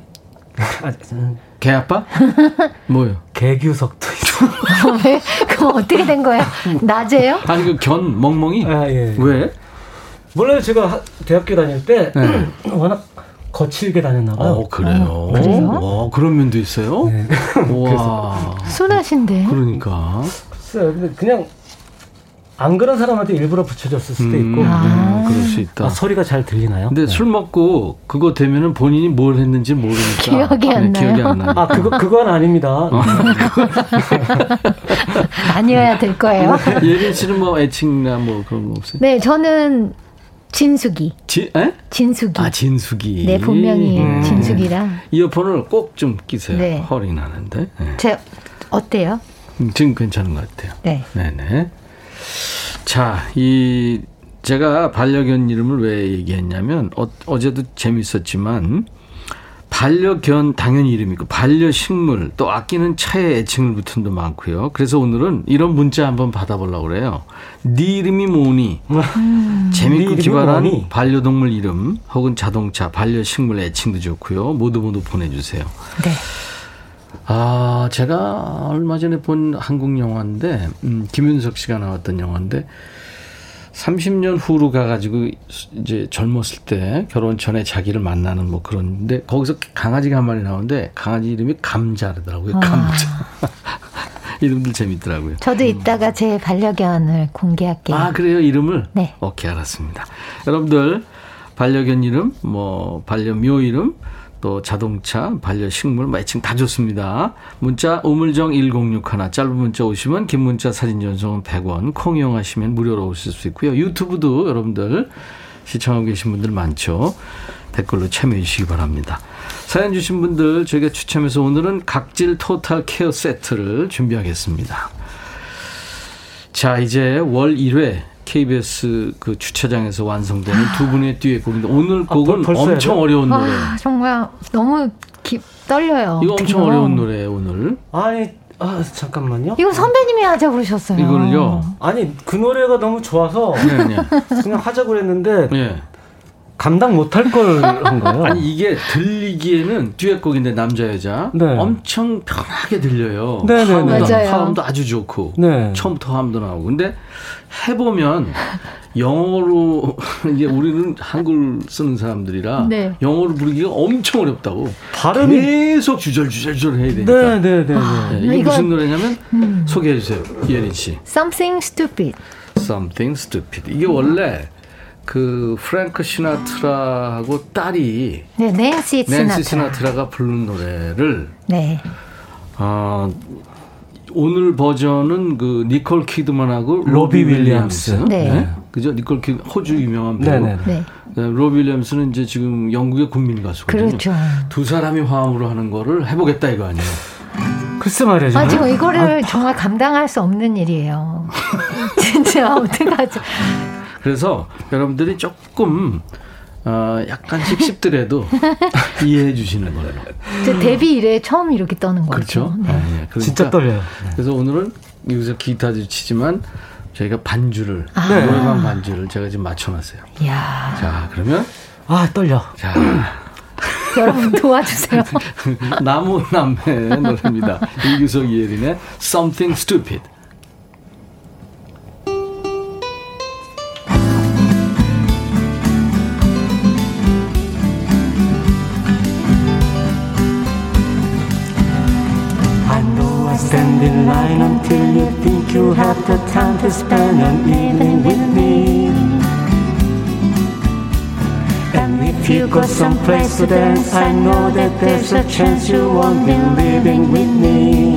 아, 음, 개 아빠? (laughs) 뭐요? 개규석도 있어. 왜? 그럼 어떻게 된 거예요? 낮에요? 아니 그 견 멍멍이? 아, 예. 왜? 몰라요. 제가 하- 대학교 다닐 때 네. (clears throat) 워낙 거칠게 다녔나 봐요. 어 그래요. 그래요? 어, 그런 면도 있어요. 네. 와. (laughs) 순하신데. 그러니까. 글쎄요. 근데 그냥 안 그런 사람한테 일부러 붙여줬을 수도 음. 있고. 아. 그럴 수 있다. 아, 소리가 잘 들리나요? 근데 네. 술 먹고 그거 되면은 본인이 뭘 했는지 모르니까 기억이 안 네, 기억이 나요? 안 나요. 아 그거 그건 아닙니다. 어. (laughs) 아니어야 될 거예요. 예린 씨는 뭐 애칭이나 뭐 그런 거 없어요? 네, 저는 진숙이. 지, 에? 진숙이. 아 진숙이. 네, 본명이 음. 진숙이라. 이어폰을 꼭 좀 끼세요. 네. 허리 나는데. 네. 제 어때요? 음, 지금 괜찮은 것 같아요. 네. 네네. 자, 이 제가 반려견 이름을 왜 얘기했냐면 어, 어제도 재밌었지만 반려견 당연히 이름이고 반려식물 또 아끼는 차에 애칭을 붙은 도 많고요. 그래서 오늘은 이런 문자 한번 받아보려고 그래요. 네 이름이 뭐니? 네 재밌고 이름이 기발한 뭐니? 반려동물 이름 혹은 자동차 반려식물 애칭도 좋고요. 모두 모두 보내주세요. 네. 아, 제가 얼마 전에 본 한국 영화인데, 음, 김윤석 씨가 나왔던 영화인데, 30년 후로 가가지고 이제 젊었을 때 결혼 전에 자기를 만나는 뭐 그런데 거기서 강아지가 한 마리 나오는데 강아지 이름이 감자르더라고요. 아. 감자. (laughs) 이름들 재밌더라고요. 저도 이따가 제 반려견을 공개할게요. 아, 그래요? 이름을? 네. 오케이, 알았습니다. 여러분들, 반려견 이름, 뭐, 반려묘 이름, 또 자동차, 반려식물, 뭐 애칭 다 좋습니다. 문자 우물정 1061, 짧은 문자 오시면 긴 문자 사진 전송은 100원, 콩 이용하시면 무료로 오실 수 있고요. 유튜브도 여러분들 시청하고 계신 분들 많죠. 댓글로 참여해 주시기 바랍니다. 사연 주신 분들 저희가 추첨해서 오늘은 각질 토탈 케어 세트를 준비하겠습니다. 자, 이제 월 1회 KBS 그 주차장에서 완성되는 두 분의 듀엣곡인데 오늘 곡은 벌- 벌써 해야 엄청? 어려운 노래. 아, 정말 너무 기, 떨려요. 이거 엄청 지금. 어려운 노래예요, 오늘. 아니 아 잠깐만요. 이거 선배님이 하자 그러셨어요. 이거를요. 아니 그 노래가 너무 좋아서 네, 네. 그냥 하자고 그랬는데 예. 감당 못할 걸 (laughs) 한 거예요. 아니 이게 들리기에는 듀엣곡인데 남자 여자 네. 엄청 편하게 들려요. 네, 네, 화음도, 네. 화음도 아주 좋고 네. 처음부터 화음도 나오고 근데 해보면 영어로 (laughs) 이제 우리는 한글 쓰는 사람들이라 네. 영어로 부르기가 엄청 어렵다고 발음이- 계속 주절주절주절 해야 되니까 네, 네, 네, 네. 네, 이게 이거- 무슨 노래냐면 소개해 주세요 이예린 씨 Something stupid. Something Stupid 이게 원래 그 프랭크 시나트라하고 딸이 네, 낸시 시나트라. 낸시 시나트라가 부른 노래를 네. 어, 오늘 버전은 그 니콜 키드만하고 로비 로비 윌리엄스. 윌리엄스, 네. 그죠? 니콜 키드 호주 유명한 배우. 네, 네. 네. 네, 로비 윌리엄스는 이제 지금 영국의 국민 가수거든요. 그렇죠. 두 사람이 화음으로 하는 거를 해 보겠다 이거 아니에요? 글쎄 말이에요. 아. 지금 이거를 정말 감당할 수 없는 일이에요. (laughs) 진짜 어떡하죠? 그래서 여러분들이 조금 어, 약간씩 씹더라도 (laughs) 이해해 주시는 거예요. 저 데뷔 이래 처음 이렇게 떠는 거죠. 그렇죠? 네. 아, 예. 그러니까 진짜 떨려요. 그래서 오늘은 여기서 기타도 치지만 저희가 반주를 아. 네. 노래방 반주를 제가 지금 맞춰놨어요. 이야, 자 그러면 아 떨려. 자 (laughs) 여러분 도와주세요. (laughs) 나무 남매 노래입니다. 이규석 이예린의 Something Stupid. Spend an evening with me. And if you go someplace to dance, I know that there's a chance you won't be living with me.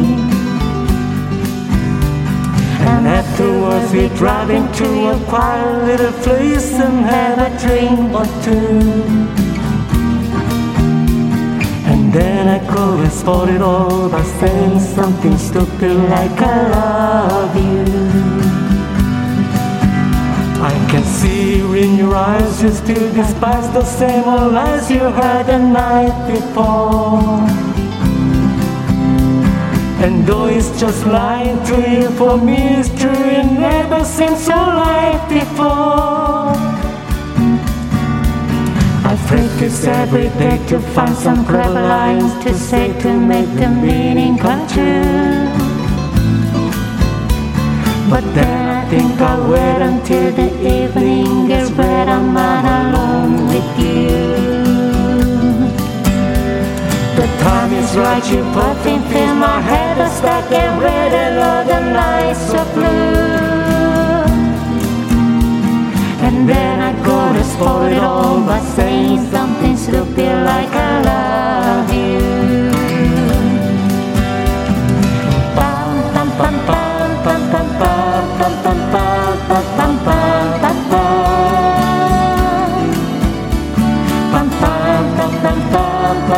And afterwards we drive into a quiet little place and have a drink or two. And then I go and spoil it all by saying something stupid like I love you. Can see in your eyes you still despise the same old lies you heard the night before. And though it's just lying to you, for me it's true, it never seemed so light before. I practice every day to find some clever lines to say to make the meaning come true. But then think I'll wait until the evening gets where I'm not alone with you. The time is right, you puffing through my head a stack and red and all the lights are blue. And then I go to spoil it all by saying something stupid like I love you. Bum, bum, bum, bum, bum, bum, bum. The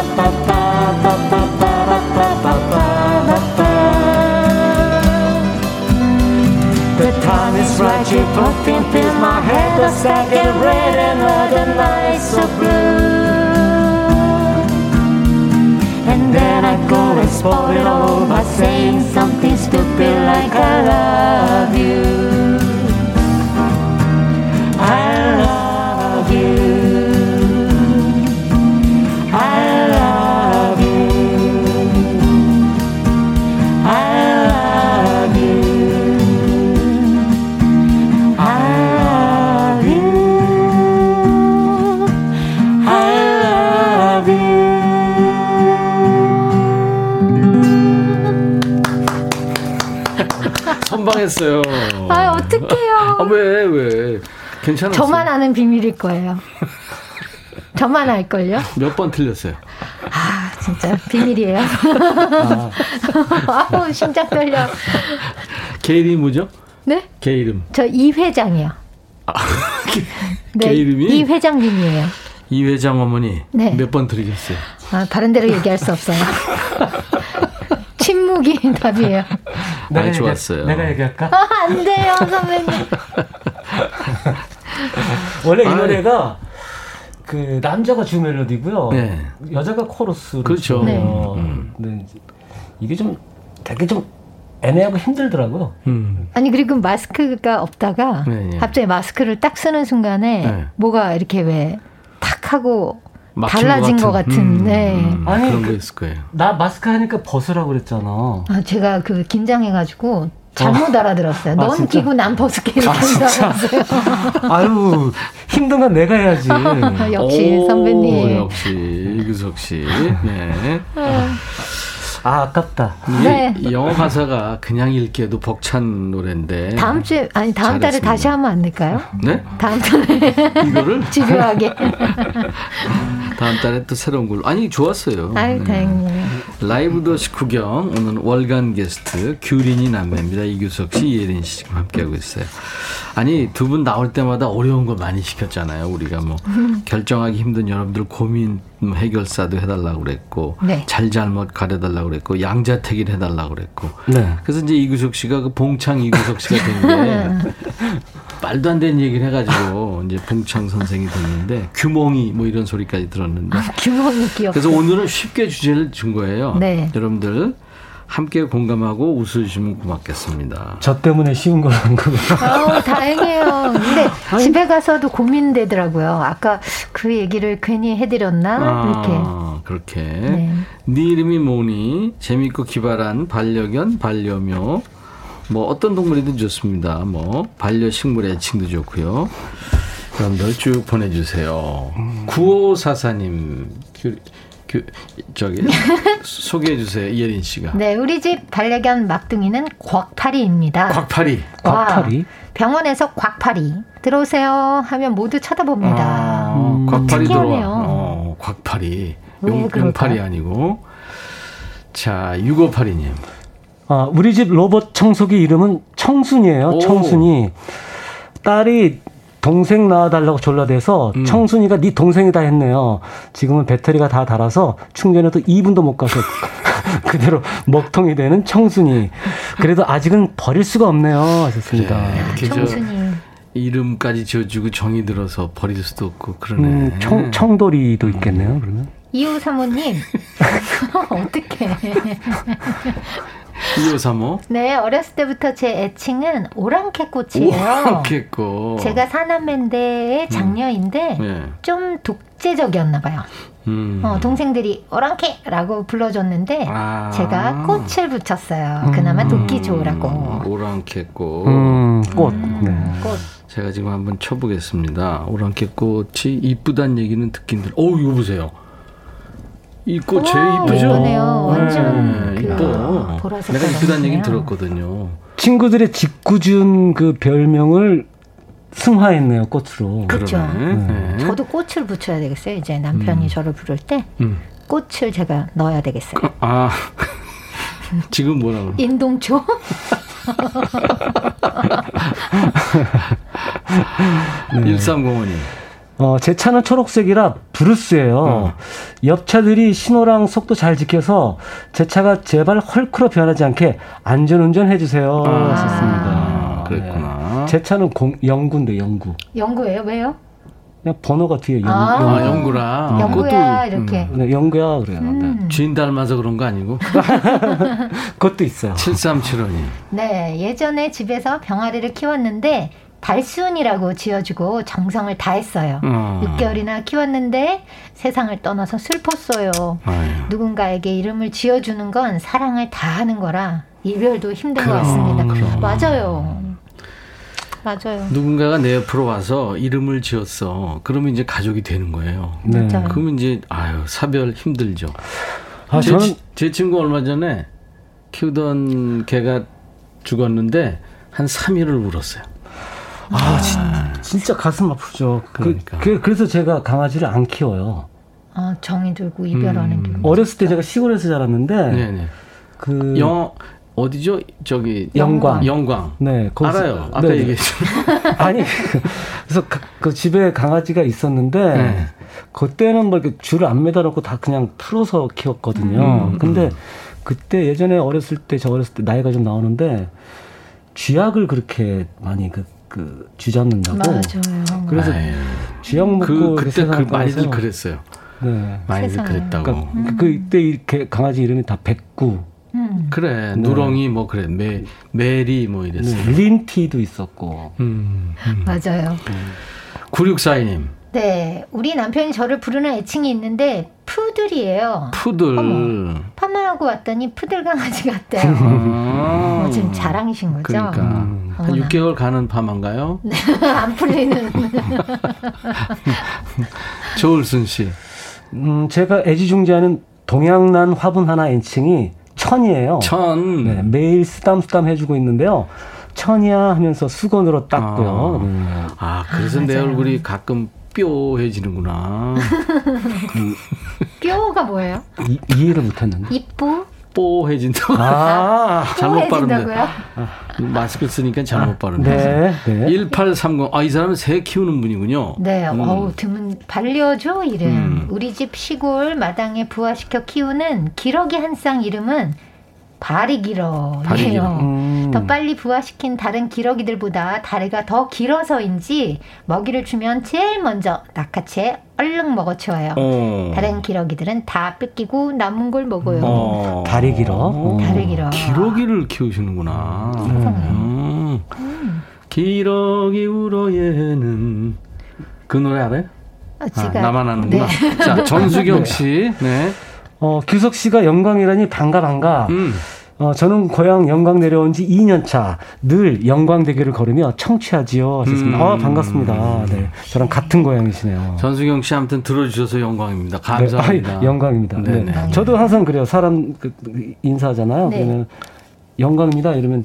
time is right, your perfume fills my head, sky get red and other nights so blue. And then I go and spoil it all by saying something stupid like I love you. (laughs) 선방했어요. 아, 어떡해요. 아, 왜, 왜. 괜찮았어요. 저만 아는 비밀일 거예요. 저만 알걸요? 몇 번 틀렸어요. 아, 진짜 비밀이에요. (laughs) 아우, 심장 떨려. 개 이름이 뭐죠? 네? 개 이름. 저 이 회장이요. (laughs) 네, 개 이름이? 이 회장님이에요. 이 회장 어머니. 네. 몇번 틀리셨어요? 아, 다른 데로 얘기할 수 없어요. 침묵이 (laughs) 답이에요. (laughs) 내가 얘기- 좋았어요. 내가 얘기할까? 아, 안 돼요, 선배님. (laughs) 원래 이 아이. 노래가 그 남자가 주 멜로디고요. 네. 여자가 코러스로 그렇죠. 네. 음. 근데 이제 이게 좀 되게 좀 애매하고 힘들더라고요. 음. 아니, 그리고 마스크가 없다가 네, 네. 갑자기 마스크를 딱 쓰는 순간에 네. 뭐가 이렇게 왜 탁 하고 달라진 것 같은, 음, 네. 음, 아니, 그런 그- 거 있을 거예요. 나 마스크 하니까 벗으라고 그랬잖아. 아, 제가 그 긴장해가지고 잘못 알아들었어요. 아, 넌 진짜? 끼고 난 벗을게 이렇게 아, 진짜? (laughs) 아유 힘든 건 내가 해야지. (laughs) 역시 오, 선배님. 역시 이규석 씨. 네. 아 아깝다. 네. 이 영어 가사가 그냥 읽기에도 벅찬 노래인데. 다음 주에 아니 다음 달에 잘했습니다. 다시 하면 안 될까요? 네? 다음 달에 (laughs) 이거를 (laughs) 집요하게. (laughs) 다음 달에 또 새로운 걸로. 아니 좋았어요. 아유 네. 다행이네요. 라이브 도시 구경 오늘 월간 게스트 규린이 남매입니다. 이규석 씨, 이예린 씨 지금 함께하고 있어요. 아니 두 분 나올 때마다 어려운 거 많이 시켰잖아요. 우리가 뭐 결정하기 힘든 여러분들 고민 뭐 해결사도 해달라고 그랬고 네. 잘잘못 가려달라고 그랬고 양자택일 해달라고 그랬고 네. 그래서 이제 이규석 씨가 그 봉창 이규석 씨가 된게 (laughs) 말도 안 되는 얘기를 해가지고 이제 봉창 선생이 됐는데 규몽이 뭐 이런 소리까지 들었는데 규모는 귀엽. 그래서 오늘은 쉽게 주제를 준 거예요. 네. 여러분들 함께 공감하고 웃으시면 고맙겠습니다. 저 때문에 쉬운 거란 거. 아우 다행이에요. 근데 집에 가서도 고민되더라고요. 아까 그 얘기를 괜히 해드렸나 이렇게. 아, 그렇게. 네. 네 이름이 뭐니? 재밌고 기발한 반려견, 반려묘. 뭐 어떤 동물이든 좋습니다. 뭐 반려식물 애칭도 좋고요. 여러분들 쭉 보내주세요. 9544님, 그, 그, 저기, (laughs) 소개해 주세요. 이예린 씨가. 네, 우리 집 반려견 막둥이는 곽파리입니다. 곽파리. 와, 곽파리? 병원에서 곽파리 들어오세요 하면 모두 쳐다봅니다. 어, 곽파리 들어와. 어, 곽파리. 왜 용? 용팔이 아니고. 자, 6582님. 아, 우리 집 로봇 청소기 이름은 청순이에요. 오. 청순이. 딸이 동생 낳아달라고 졸라대서 음. 청순이가 네 동생이다 했네요. 지금은 배터리가 다 닳아서 충전해도 2분도 못 가서 (laughs) 그대로 먹통이 되는 청순이. 그래도 아직은 버릴 수가 없네요. 하셨습니다. 저 청순이. 이름까지 지어주고 정이 들어서 버릴 수도 없고 그러네. 음, 청, 청돌이도 있겠네요, 그러면. 이호 사모님 어떻게? 2535. 네, 어렸을 때부터 제 애칭은 오랑캐꽃이에요. 오랑캐고. 제가 사남매인데 장녀인데 네. 좀 독재적이었나 봐요. 음. 어, 동생들이 오랑캐라고 불러줬는데 아. 제가 꽃을 붙였어요. 그나마 돕기 좋으라고. 오랑캐꽃. 음, 꽃. 네. 꽃. 제가 지금 한번 쳐보겠습니다. 오랑캐꽃이 이쁘단 얘기는 듣긴 들. 어 이거 보세요. 이꽃 제일 와, 이쁘죠? 이쁘네요. 완전 네, 그. 보라색 내가 얘기는 깔았네요. 들었거든요. 친구들의 짓궂은 그 별명을 승화했네요 꽃으로. 그렇죠. 네. 저도 꽃을 붙여야 되겠어요. 이제 남편이 저를 부를 때 음. 꽃을 제가 넣어야 되겠어요. 아 (laughs) 지금 뭐라 그러? 인동초? (laughs) 네. 1305님. 어, 제 차는 초록색이라 브루스예요. 어. 옆 차들이 신호랑 속도 잘 지켜서 제 차가 제발 헐크로 변하지 않게 안전운전 해주세요. 아, 하셨습니다. 그랬구나. 네. 제 차는 공, 영구인데 영구. 연구예요? 왜요? 그냥 번호가 뒤에 영, 아. 영구. 아 영구라. 그것도, 이렇게. 음, 네, 영구야 그래요. 네. 음. 주인 닮아서 그런 거 아니고? (laughs) (laughs) 그것도 있어요. 7375님. 네, 예전에 집에서 병아리를 키웠는데 달순이라고 지어주고 정성을 다했어요. 어. 6개월이나 키웠는데 세상을 떠나서 슬펐어요. 아유. 누군가에게 이름을 지어주는 건 사랑을 다하는 거라 이별도 힘든 것 그럼, 같습니다. 그럼. 맞아요. 맞아요. 누군가가 내 옆으로 와서 이름을 지었어. 그러면 이제 가족이 되는 거예요. 네. 그러면 이제 아유 사별 힘들죠. 아, 제, 저는 치- 제 친구 얼마 전에 키우던 개가 죽었는데 한 3일을 울었어요. 아, 진, 진짜 가슴 아프죠. 그러니까. 그, 래서 제가 강아지를 안 키워요. 아, 정이 들고 이별하는 음. 게. 어렸을 때 제가 시골에서 자랐는데 네네. 그 영 어디죠? 저기 영광. 영광. 네, 거기서- 알아요. 아까 네네. 얘기했죠. (laughs) 아니 그래서 그, 그 집에 강아지가 있었는데 네. 그때는 뭐 이렇게 줄을 안 매달아놓고 다 그냥 풀어서 키웠거든요. 음, 근데 그때 예전에 어렸을 때 저 어렸을 때 나이가 좀 나오는데 쥐약을 그렇게 많이 그, 그 쥐잡는다고. 맞아요. 그래서 아유. 쥐약 먹고 그 그때 그 많이들 그랬어요. 네. 많이들 세상에. 그랬다고. 그러니까 그 이때 이렇게 강아지 이름이 다 백구, 음. 그래 네. 누렁이 뭐 그래 매 메리 뭐 네, 이랬어요. 린티도 있었고. 음. 맞아요. 9642님 네, 우리 남편이 저를 부르는 애칭이 있는데 푸들이에요. 푸들. 어머. 파마하고 왔더니 푸들 강아지 같대요. 아. 어, 지금 자랑이신 거죠? 그러니까 음. 한 어머나. 6개월 가는 파마인가요? (laughs) 안 풀리는. (laughs) 조울순 씨. 음, 제가 애지중지하는 동양난 화분 하나 애칭이 천이에요. 천. 네, 매일 쓰담쓰담 해주고 있는데요. 천이야 하면서 수건으로 닦고요. 아. 네. 아 그래서 아, 내. 얼굴이 가끔 뾰해지는구나. 뼈가 (laughs) 뭐예요? 이, 이해를 못했는데. 이쁘? 뽀해진다고. 아, 잘못 빠른데. 뽀해진다고요? 마스크 쓰니까 잘못 빠르네. 네, 네. 1830. 아, 이 사람은 새 키우는 분이군요. 네, 음. 어우, 드문 반려조 이름. 음. 우리 집 시골 마당에 부화시켜 키우는 기러기 한 쌍 이름은 바리기러예요. 바리기러. 음. 더 빨리 부화시킨 다른 기러기들보다 다리가 더 길어서인지 먹이를 주면 제일 먼저 낚아채 얼른 먹어치워요. 어. 다른 기러기들은 다 뺏기고 남은 걸 먹어요. 어. 다리 길어. 다리 길어. 기러기를 키우시는구나. 세상에. 음. 기러기 울어예는 그 노래 알아요? 아, 아, 제가 나만 아는구나. 네. 자, (laughs) 전수경 씨. 네. 어, 규석 씨가 영광이라니 반가 반가. 음. 어, 저는 고향 영광 내려온 지 2년 차. 늘 영광 대교를 걸으며 청취하지요. 하셨습니다. 음. 아, 반갑습니다. 네. 저랑 같은 고향이시네요. 전수경 씨 아무튼 들어주셔서 영광입니다. 네, 감사합니다. 아이, 영광입니다. 네. 네네. 저도 항상 그래요. 사람 그, 그 인사하잖아요. 네. 그러면 영광입니다. 이러면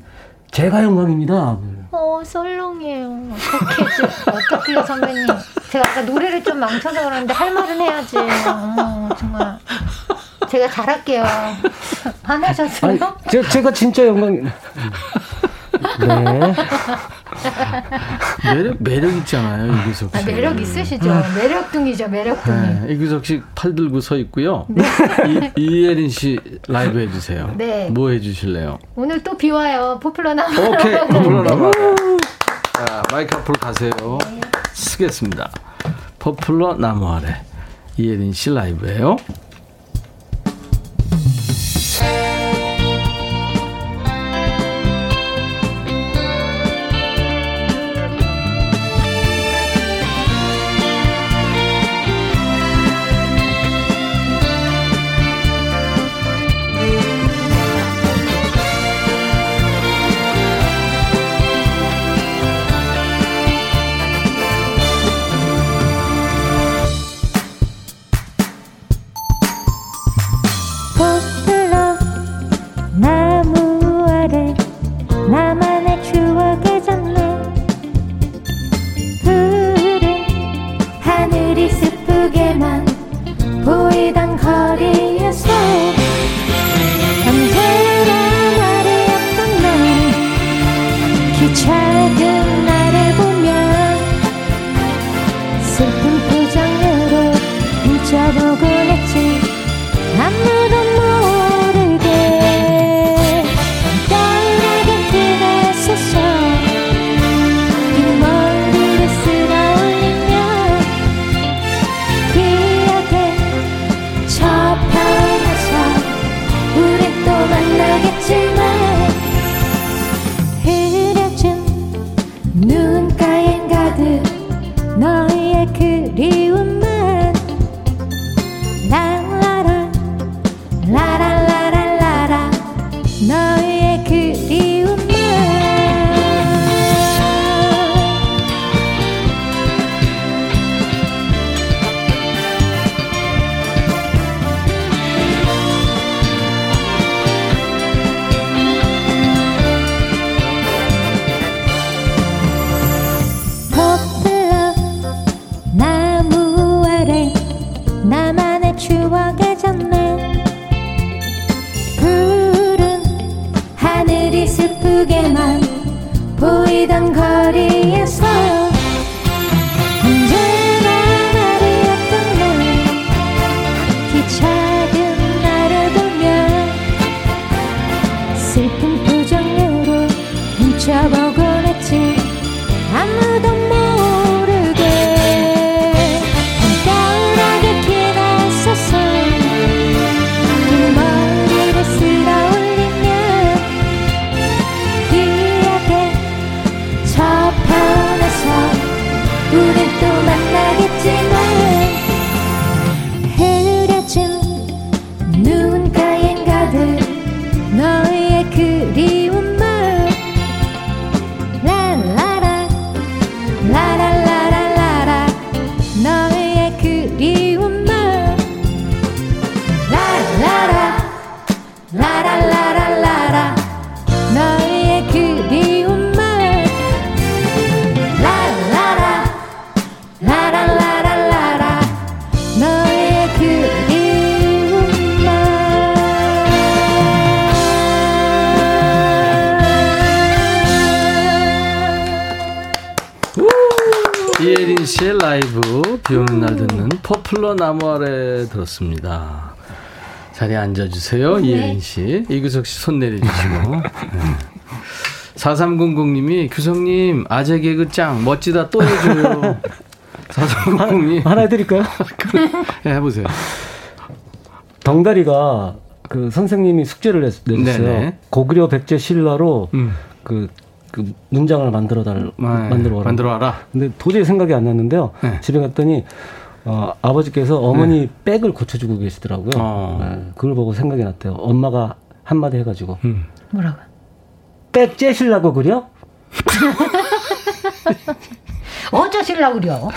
제가 영광입니다. 어, 썰렁해요. 어떻게, 지- 어떻게요, 선배님. 제가 아까 노래를 좀 망쳐서 그러는데 할 말은 해야지. 어머, 정말. 제가 잘할게요. 화나셨어요? 아니, 제, 제가 진짜 영광. 네. 매력, 매력 있잖아요, 이규석 아, 씨. 매력 있으시죠? 매력둥이죠, 매력둥이. 네, 이규석 씨 팔 들고 서 있고요. 이, 이예린 씨 라이브 해주세요. 네. 뭐 해주실래요? 오늘 또 비와요. 포플러 나. 오케이, 포플러 (laughs) 나와. 자, 마이크 앞으로 가세요. 듣겠습니다. 포플러 나무 아래. 이예린 씨 라이브예요. 포 씨의 라이브 비 오는 날 듣는 포플러 나무 아래 들었습니다. 자리에 앉아주세요. 이예린 씨. 이규석 씨 손 내려주시고. (laughs) 네. 4300님이 규석님 아재 개그 짱 멋지다 또 해줘요. (laughs) 4300님 하나 해드릴까요? (laughs) 네, 해보세요. 덩다리가 그 선생님이 숙제를 냈. 네네. 고구려 백제 신라로 음. 그, 그 문장을 만들어 달 만들어 와라. 만들어 와라. 근데 도저히 생각이 안 났는데요. 네. 집에 갔더니 어, 아버지께서 어머니 백을 고쳐주고 계시더라고요. 어. 네, 그걸 보고 생각이 났대요. 엄마가 한마디 해가지고 음. 뭐라고? 백 째시려고 그려? 어쩌실라 그려?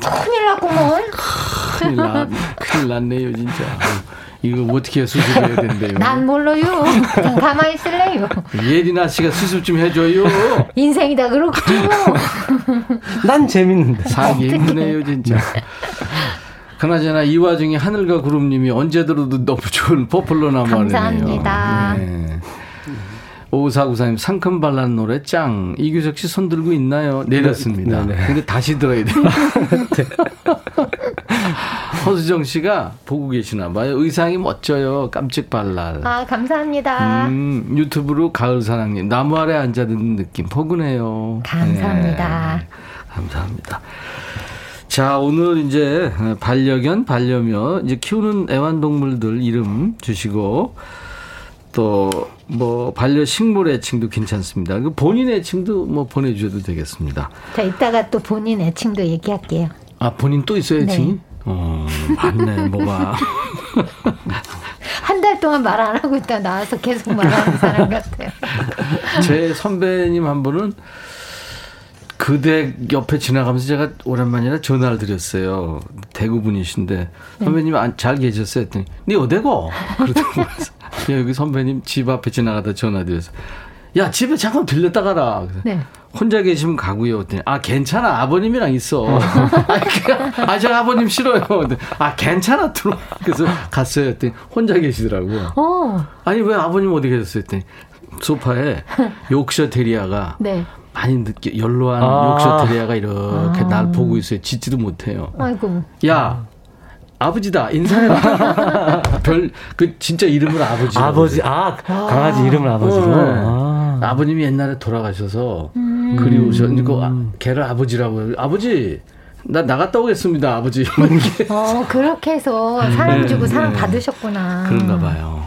큰일 났구먼. (laughs) 큰일 났네요, 진짜. 이거 어떻게 수습해야 된대요. 난 몰라요. 그냥 가만히 있을래요. 예리나 씨가 수습 좀 해줘요. 인생이다 그렇고. 난 재밌는데. 살기 힘드네요, 진짜. 그나저나 이 와중에 하늘과 구름님이 언제 들어도 너무 좋은 포플러 나무네요. 감사합니다. 네. 5494님 상큼 발랄한 노래 짱 이규석 씨 손 들고 있나요? 내렸습니다. 네, 네. 근데 다시 들어야 돼요. (laughs) (laughs) (laughs) 허수정 씨가 보고 계시나 봐요. 의상이 멋져요. 깜찍 발랄. 아 감사합니다. 음, 유튜브로 가을 사랑님 나무 아래 앉아 듣는 느낌 포근해요. 감사합니다. 네, 감사합니다. 자 오늘 이제 반려견 반려묘 이제 키우는 애완동물들 이름 주시고 또 뭐 반려식물 애칭도 괜찮습니다. 그 본인 애칭도 뭐 보내주셔도 되겠습니다. 자 이따가 또 본인 애칭도 얘기할게요. 아 본인 또 있어요 애칭이? 네. 어 맞네 뭐가. (laughs) 한 달 동안 말 안 하고 있다 나와서 계속 말하는 사람 같아요. (laughs) 제 선배님 한 분은 그대 옆에 지나가면서 제가 오랜만이라 전화를 드렸어요. 대구 분이신데 선배님 안- 잘 계셨어요? 했더니 네 어디고? 그러더라고요. (laughs) 여기 선배님 집 앞에 지나가다 전화 드려서 야 집에 잠깐 들렸다 가라. 네. 혼자 계시면 가고요. 그랬더니 아 괜찮아 아버님이랑 있어. (laughs) 아니, 그냥, 아, 저 아버님 싫어요. 아 괜찮아 들어. 그래서 갔어요. 했더니 혼자 계시더라고요. 어, 아니 왜 아버님 어디 계셨어요? 했더니 소파에 욕셔 테리아가 (laughs) 네. 많이 늦게 연로한 아. 욕셔 테리아가 이렇게 아. 날 보고 있어요. 짖지도 못해요. 아이고. 야 아버지다 인사해라. (laughs) 별 그 진짜 이름을 아버지. 아버지, 아, 강아지 이름을 아버지로. 네. 아. 아버님이 옛날에 돌아가셔서 음. 그리우셔. 이거 아, 걔를 아버지라고 해요. 아버지 나 나갔다 오겠습니다. 아버지. (laughs) 어 그렇게 해서 사람 네, 주고 사람 네. 받으셨구나. 그런가 봐요.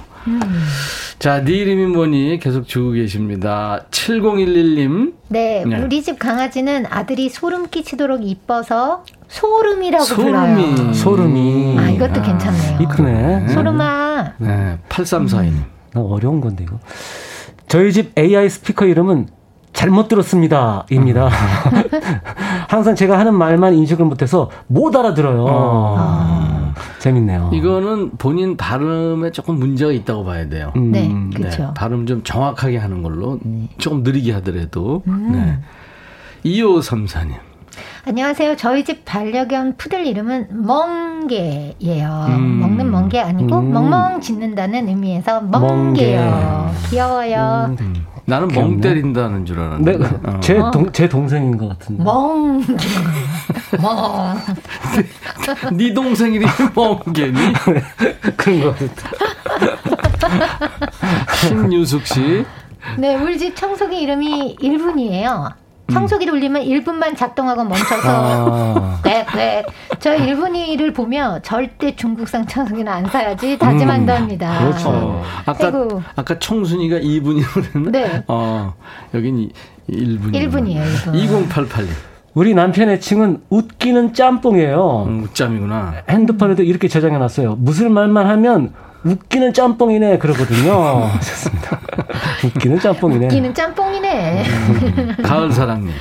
자, 네 이름이 뭐니? 계속 주고 계십니다. 7011님. 네, 네. 우리 집 강아지는 아들이 소름 끼치도록 이뻐서 소름이라고 소름이. 불러요. 소름이. 아, 이것도 괜찮네요. 이쁘네. 소름아. 네, 8342님. 나 어려운 건데 이거. 저희 집 AI 스피커 이름은 잘못 들었습니다. 입니다. (laughs) 항상 제가 하는 말만 인식을 못해서 못 알아들어요. 어. 재밌네요. 이거는 본인 발음에 조금 문제가 있다고 봐야 돼요. 음, 네, 네, 그렇죠. 발음 좀 정확하게 하는 걸로 조금 느리게 하더라도. 음. 네. 2534님. 안녕하세요. 저희 집 반려견 푸들 이름은 멍게예요. 음. 먹는 멍게 아니고 음. 멍멍 짖는다는 의미에서 멍게요. 멍게. 귀여워요. 나는 멍 귀엽네. 때린다는 줄 알았는데. 네, 어. 제, 동, 제 동생인 것 같은데. 멍게. 멍. (laughs) 네 동생 이름이 멍게니? 그런 것 같아. 신유숙 (laughs) 씨. 네, 우리 집 청소기 이름이 1분이에요. 청소기를 울리면 1분만 작동하고 멈춰서 아, 꽥꽥. 저 1분이를 보며 절대 중국산 청소기는 안 사야지 다짐한답니다. 그렇죠. 어, 아까 아이고. 아까 청순이가 2분이라고 그랬나? 네. 어, 여긴 1분이요. 1분이에요, 1분. 2088님. 우리 남편 애칭은 웃기는 짬뽕이에요. 음, 웃잠이구나. 핸드폰에도 이렇게 저장해 놨어요. 무슨 말만 하면 웃기는 짬뽕이네 그러거든요. 좋습니다. (laughs) 웃기는 짬뽕이네. 웃기는 짬뽕이네. 가을 사랑님.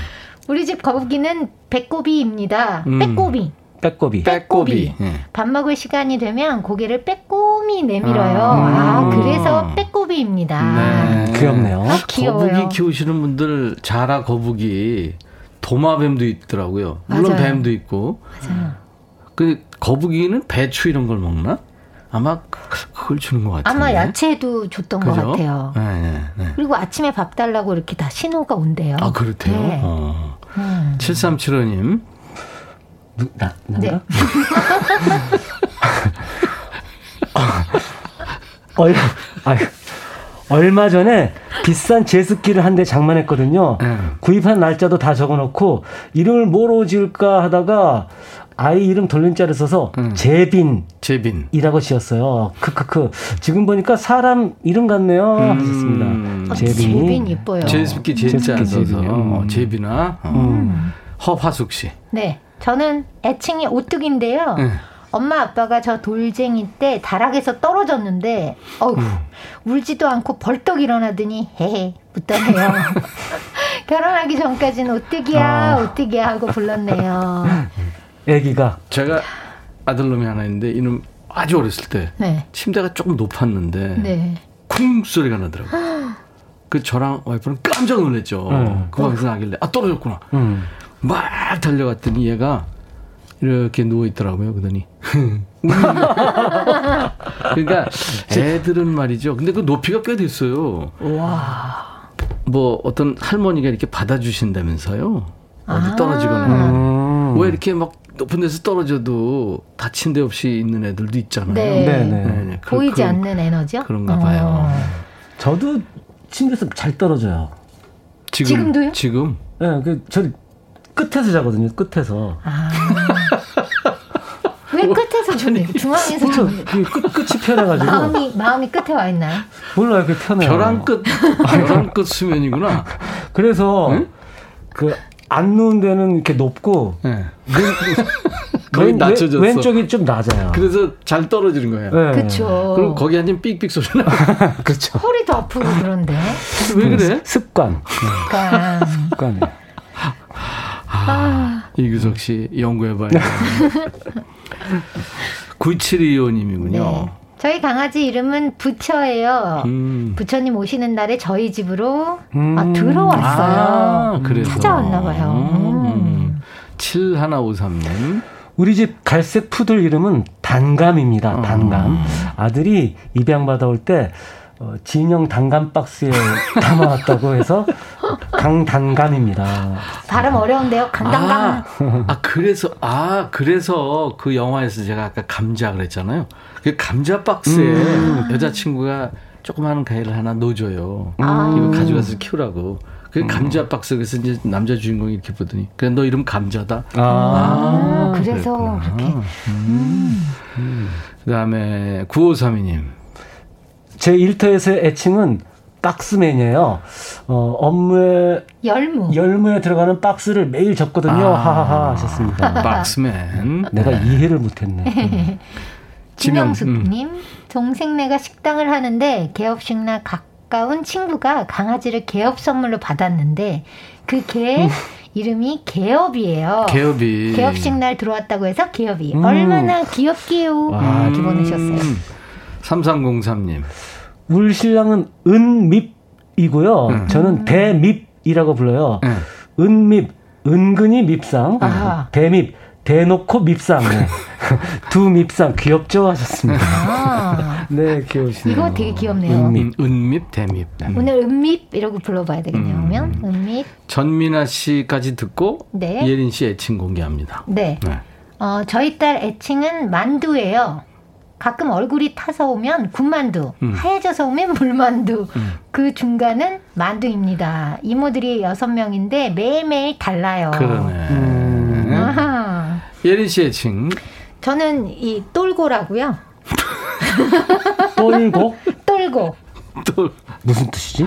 우리 집 거북이는 배꼽이입니다. 음. 빼꼬비. 빼꼬비. 빼꼬비. 예. 밥 먹을 시간이 되면 고개를 빼꼼히 내밀어요. 아. 아, 그래서 빼꼬비입니다. 네. 귀엽네요. 아, 귀여워요. 거북이 키우시는 분들 자라 거북이 도마뱀도 있더라고요. 물론 맞아요. 뱀도 있고. 맞아요. 그 거북이는 배추 이런 걸 먹나? 아마 그- 그걸 주는 것 같은데. 아마 야채도 줬던 것 그죠? 같아요. 네, 네, 네. 그리고 아침에 밥 달라고 이렇게 다 신호가 온대요. 아 그렇대요. 네. 어. 음. 7375님. 누, 나, 난가? 네. (laughs) 얼, 아유, 얼마 전에 비싼 제습기를 한 대 장만했거든요. 네. 구입한 날짜도 다 적어놓고 이름을 뭐로 지을까 하다가 아이 이름 돌린 자를 써서 음. 재빈이라고 재빈. 지었어요. 크크크. 지금 보니까 사람 이름 같네요. 음. 하셨습니다. 어, 재빈이. 재빈 이뻐요. 제습기 제자 써서. 어, 음. 제빈아. 어. 음. 허화숙 씨. 네. 저는 애칭이 오뚜기인데요. 네. 엄마 아빠가 저 돌쟁이 때 다락에서 떨어졌는데 어우 음. 울지도 않고 벌떡 일어나더니 헤헤 웃더네요. (laughs) (laughs) 결혼하기 전까지는 오뚜기야 아. 오뚜기야 하고 불렀네요. (laughs) 애기가 제가 아들놈이 하나 있는데 이놈 아주 어렸을 때 네. 침대가 조금 높았는데 네. 쿵 소리가 나더라고요. (gasps) 그 저랑 와이프는 깜짝 놀랐죠. 음. 그 방에서 나길래 아 떨어졌구나. 음. 막 달려갔더니 얘가 이렇게 누워 있더라고요. 그러더니 (laughs) 그러니까 애들은 말이죠. 근데 그 높이가 꽤 됐어요. 뭐 어떤 할머니가 이렇게 받아주신다면서요. 어디 아. 떨어지거나 음. 왜 이렇게 막 높은 데서 떨어져도 다친 데 없이 있는 애들도 있잖아요. 네. 네네. 네, 그- 보이지 그런- 않는 에너지요? 그런가 봐요. 어. 저도 침대에서 잘 떨어져요. 지금 지금 도요? 지금 예, 네, 그 저 끝에서 자거든요. 끝에서. 아. (laughs) 왜 끝에서 주니? 중앙에서 그렇죠. 그 끝, 끝이 편해가지고. 마음이 마음이 끝에 와 있나요? 몰라요. 그 편해요. 벼랑 끝 (laughs) 벼랑 끝 수면이구나. 그래서 응? 그 안 누운 데는 이렇게 높고 네. 왼, (laughs) 거의 낮춰졌어. 왼, 왼쪽이 좀 낮아요. 그래서 잘 떨어지는 거예요. 네. 그렇죠. 그럼 거기 앉으면 삑삑 소리 나. 그렇죠. 허리도 아프고 그런데. 왜 그래? 습관. 그러니까 습관이. 아, 이규석 씨 연구해봐요. (laughs) 9725님이군요. 네. 저희 강아지 이름은 부처예요. 음. 부처님 오시는 날에 저희 집으로 음. 아, 들어왔어요. 아, 그래서. 찾아왔나 봐요. 음. 7153님. 우리 집 갈색 푸들 이름은 단감입니다. 어. 단감. 아들이 입양 받아올 때 어, 진영 단감 박스에 (laughs) 담아왔다고 해서 강단감입니다. 발음 어려운데요. 강강강. 아, 아, 그래서, 아, 그래서 그 영화에서 제가 아까 감자 그랬잖아요. 그 감자 박스에 음. 여자친구가 조그마한 가위를 하나 넣어줘요. 아. 이거 가져가서 키우라고. 그 감자 박스 그래서 이제 남자 주인공이 이렇게 보더니 그래 너 이름 감자다. 아, 그래서 그랬구나. 그렇게. 음. 그다음에 9532님. 제 일터에서의 애칭은 박스맨이에요. 어, 업무에 열무. 열무에 들어가는 박스를 매일 접거든요. 아. 하하하 하셨습니다. 박스맨. 내가 이해를 못했네. 음. (laughs) 지명, 음. 김영숙님, 동생네가 식당을 하는데 개업식날 가까운 친구가 강아지를 개업 선물로 받았는데 그 음. 개 이름이 개업이에요. 개업이. 개업식 날 들어왔다고 해서 개업이 음. 얼마나 귀엽게요 와. 이렇게 보내셨어요. 3303님. 울 신랑은 은밉이고요. 음. 저는 대밉이라고 불러요. 네. 은밉, 은근히 밉상, 아하. 대밉, 대놓고 밉상, 네. (laughs) 두 밉상 귀엽죠 하셨습니다. 아, (laughs) 네, 귀여우시네요. 이거 되게 귀엽네요. 은밉. 음, 은밉, 대밉. 오늘 은밉 이라고 불러봐야 되겠네요. 음. 그러면 은밉. 전민아 씨까지 듣고 네. 예린 씨 애칭 공개합니다. 네. 네. 어, 저희 딸 애칭은 만두예요. 가끔 얼굴이 타서 오면 군만두, 음. 하얘져서 오면 물만두. 음. 그 중간은 만두입니다. 이모들이 여섯 명인데 매일매일 달라요. 그러네. 음. 예린 씨 애칭. 저는 이 똘고라고요. (laughs) 똘고? 똘고. 또 무슨 뜻이지?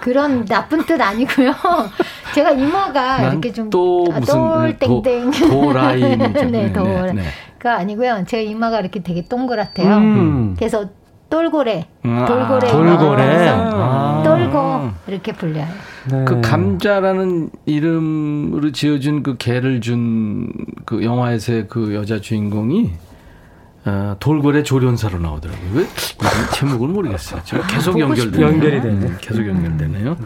그런 나쁜 뜻 아니고요. (laughs) 제가 이모가 난 이렇게 좀또 아, 무슨 똘 땡땡 도, 도라임이죠. (laughs) 네, 돌. 네. 가 아니고요. 제 이마가 이렇게 되게 동그랗대요. 음. 그래서 돌고래, 아, 돌고래, 돌고래. 그래서 아. 돌고 이렇게 불려요. 네. 그 감자라는 이름으로 지어준 그 개를 준 그 영화에서의 그 여자 주인공이 어, 돌고래 조련사로 나오더라고요. 왜 제목을 모르겠어요. 제가 계속 보고 연결되네요. 연결이 되네. 음, 계속 연결되네요.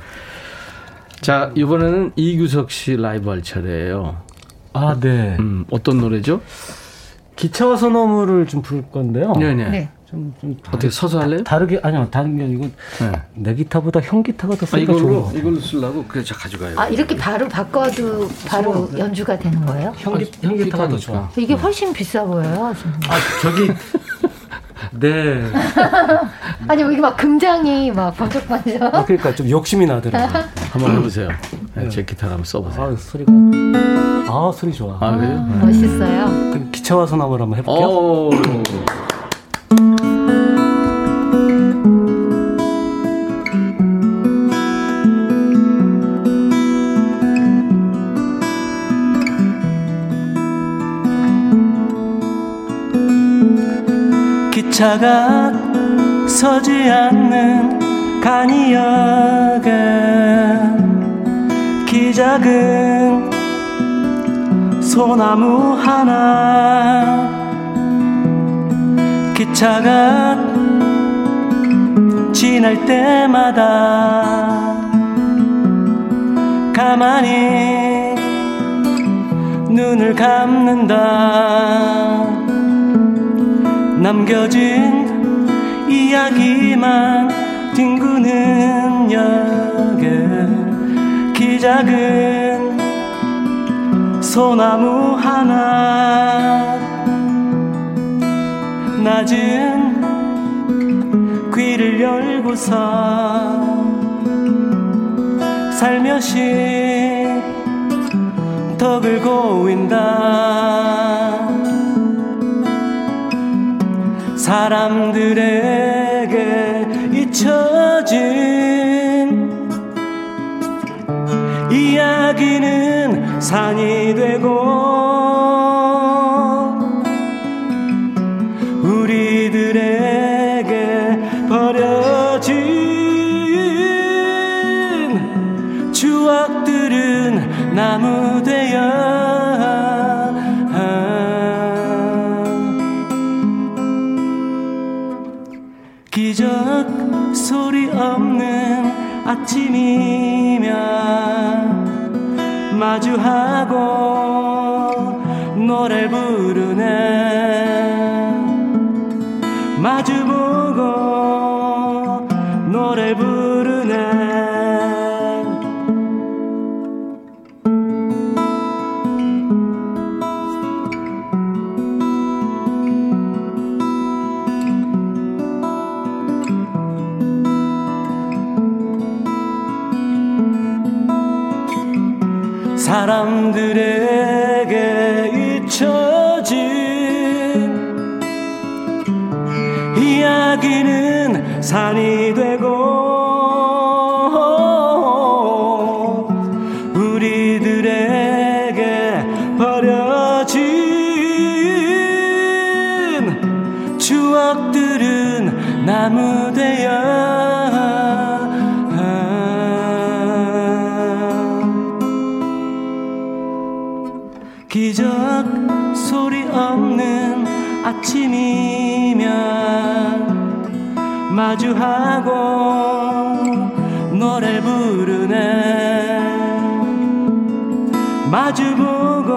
자 이번에는 이규석 씨 라이브 할 차례예요. 아, 네. 음, 어떤 노래죠? 기차와 소나무를 좀 부를 건데요. 네네. 네. 좀, 좀 어떻게 서서 할래요? 다르게 아니요 다른 게 아니고 네. 내 기타보다 형 기타가 더 아, 소리가 좋은 것 이걸로. 이걸로 쓰려고 저 가져가요. 아 이렇게 바로 바꿔도 바로 연주가 되는 거예요? 형, 기, 형 기타가 더 좋아. 이게 훨씬 비싸 보여요. 아 저기 (laughs) 네. (laughs) 아니 이게 막 금장이 막 번쩍번쩍. 아, 그러니까 좀 욕심이 나더라고요. (laughs) 한번 해보세요. 네, 제 기타를 한번 써보세요. 아 소리가 아 소리 좋아. 아 그래요? 음, 멋있어요. 그 기차와 소나무를 한번 해볼게요. 차가 서지 않는 간이역에 기작은 소나무 하나. 기차가 지날 때마다 가만히 눈을 감는다 남겨진 이야기만 뒹구는 역에 기 작은 소나무 하나 낮은 귀를 열고서 살며시 덕을 고인다 사람들에게 잊혀진 이야기는 산이 되고 노래 부르네. 마주보고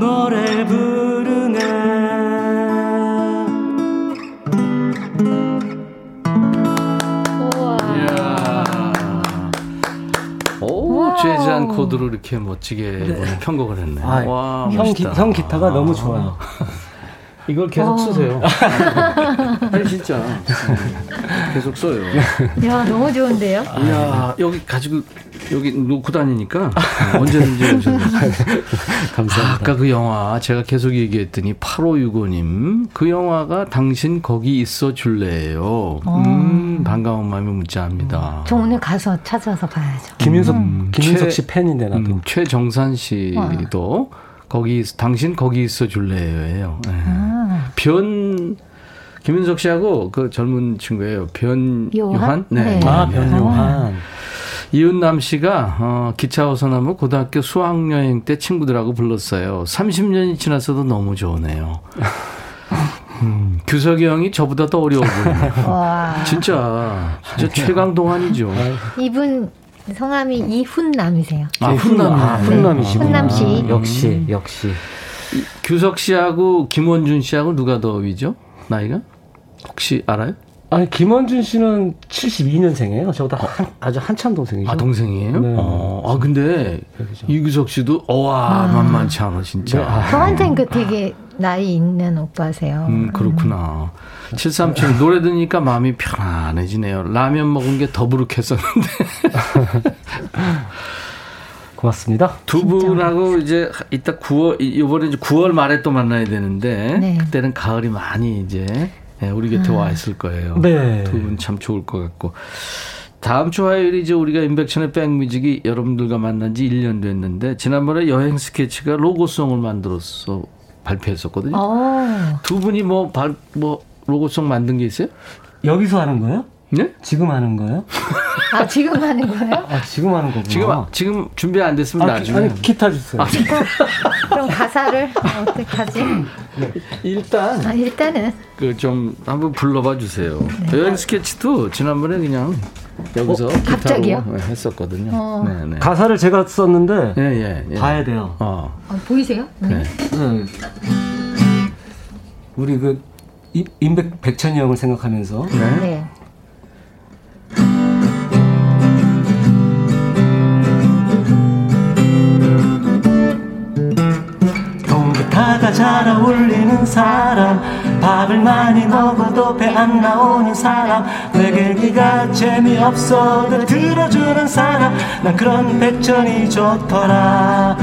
노래 부르네. 오, 재즈한 코드로 이렇게 멋지게 오늘 편곡을 했네. 아, 와, 형, 기. 형 기타가 너무 좋아요. 이걸 계속 쓰세요. (laughs) 아니 진짜 계속 써요. (laughs) 야, 너무 좋은데요? 이야 여기 가지고 여기 놓고 다니니까 언제든지 오셔도 돼요. (laughs) 감사합니다. 아 까 그 영화 제가 계속 얘기했더니 8565님 그 영화가 당신 거기 있어 줄래요. 음 반가운 마음이 묻자합니다. 저 오늘 가서 찾아서 봐야죠. 김윤석, 음, 김윤석 최- 씨 팬인데 나도. 음, 최정산 씨도 거기 있- 당신 거기 있어 줄래요예요. 네. 아, 변 김윤석 씨하고 그 젊은 친구예요. 변요한. 요한? 네. 네. 아, 네. 변요한. 이웃남 씨가 어, 기차 호선하면 고등학교 수학여행 때 친구들하고 불렀어요. 30년이 지났어도 너무 좋으네요. 음, 규석이 형이 저보다 더 어려워 보이네요. (laughs) 와. 진짜 진짜 최강동안이죠. 이분 성함이 이훈남이세요. 아, 네, 훈남. 아, 훈남이시구나. 훈남 씨. 음. 역시, 역시. 규석 씨하고 김원준 씨하고 누가 더 위죠? 나이가? 혹시 알아요? 아니, 김원준 씨는 72년생이에요. 저보다 한, 아주 한참 동생이죠. 아 동생이에요? 네. 어, 아 근데 이규석 씨도 어와 만만치 않아 진짜. 네, 아. 저한테는 그 되게 나이 있는 오빠세요. 음 그렇구나. 737 노래 들으니까 마음이 편안해지네요. 라면 먹은 게 더부룩했었는데 (laughs) 고맙습니다. 두 분하고 이제 이따 9월 이번에 이제 9월 말에 또 만나야 되는데 네. 그때는 가을이 많이 이제 예, 우리 곁에 와 있을 거예요. 네. 두 분 참 좋을 것 같고. 다음 주 화요일이죠. 우리가 인백천의 백뮤직이 여러분들과 만난 지 1년 됐는데 지난번에 여행 스케치가 로고송을 만들어서 발표했었거든요. 어. 두 분이 뭐, 발, 뭐 로고송 만든 게 있어요? 여기서 하는 거예요? 네? 지금 하는 거예요? (laughs) 아, 지금 하는 거예요? 아, 지금 하는 거구나. 지금 지금 준비 안 됐으면 아, 기- 나중에. 아니, 기타 주세요. 그럼 가사를 어떡하지? 일단 아, 일단은 그 좀 한번 불러봐 주세요. 여행 스케치도 지난번에 그냥 여기서 기타로 어, 갑자기요? 네, 했었거든요. 어. 네, 네. 가사를 제가 썼는데 예, 예, 예. 봐야 돼요. 어. 어, 보이세요? 네. 네. 네. 우리 그 임- 임백 백천이 형을 생각하면서 네. 잘 어울리는 사람 밥을 많이 먹어도 배 안 나오는 사람 내게 네가 재미없어도 들어주는 사람 난 그런 백전이 좋더라.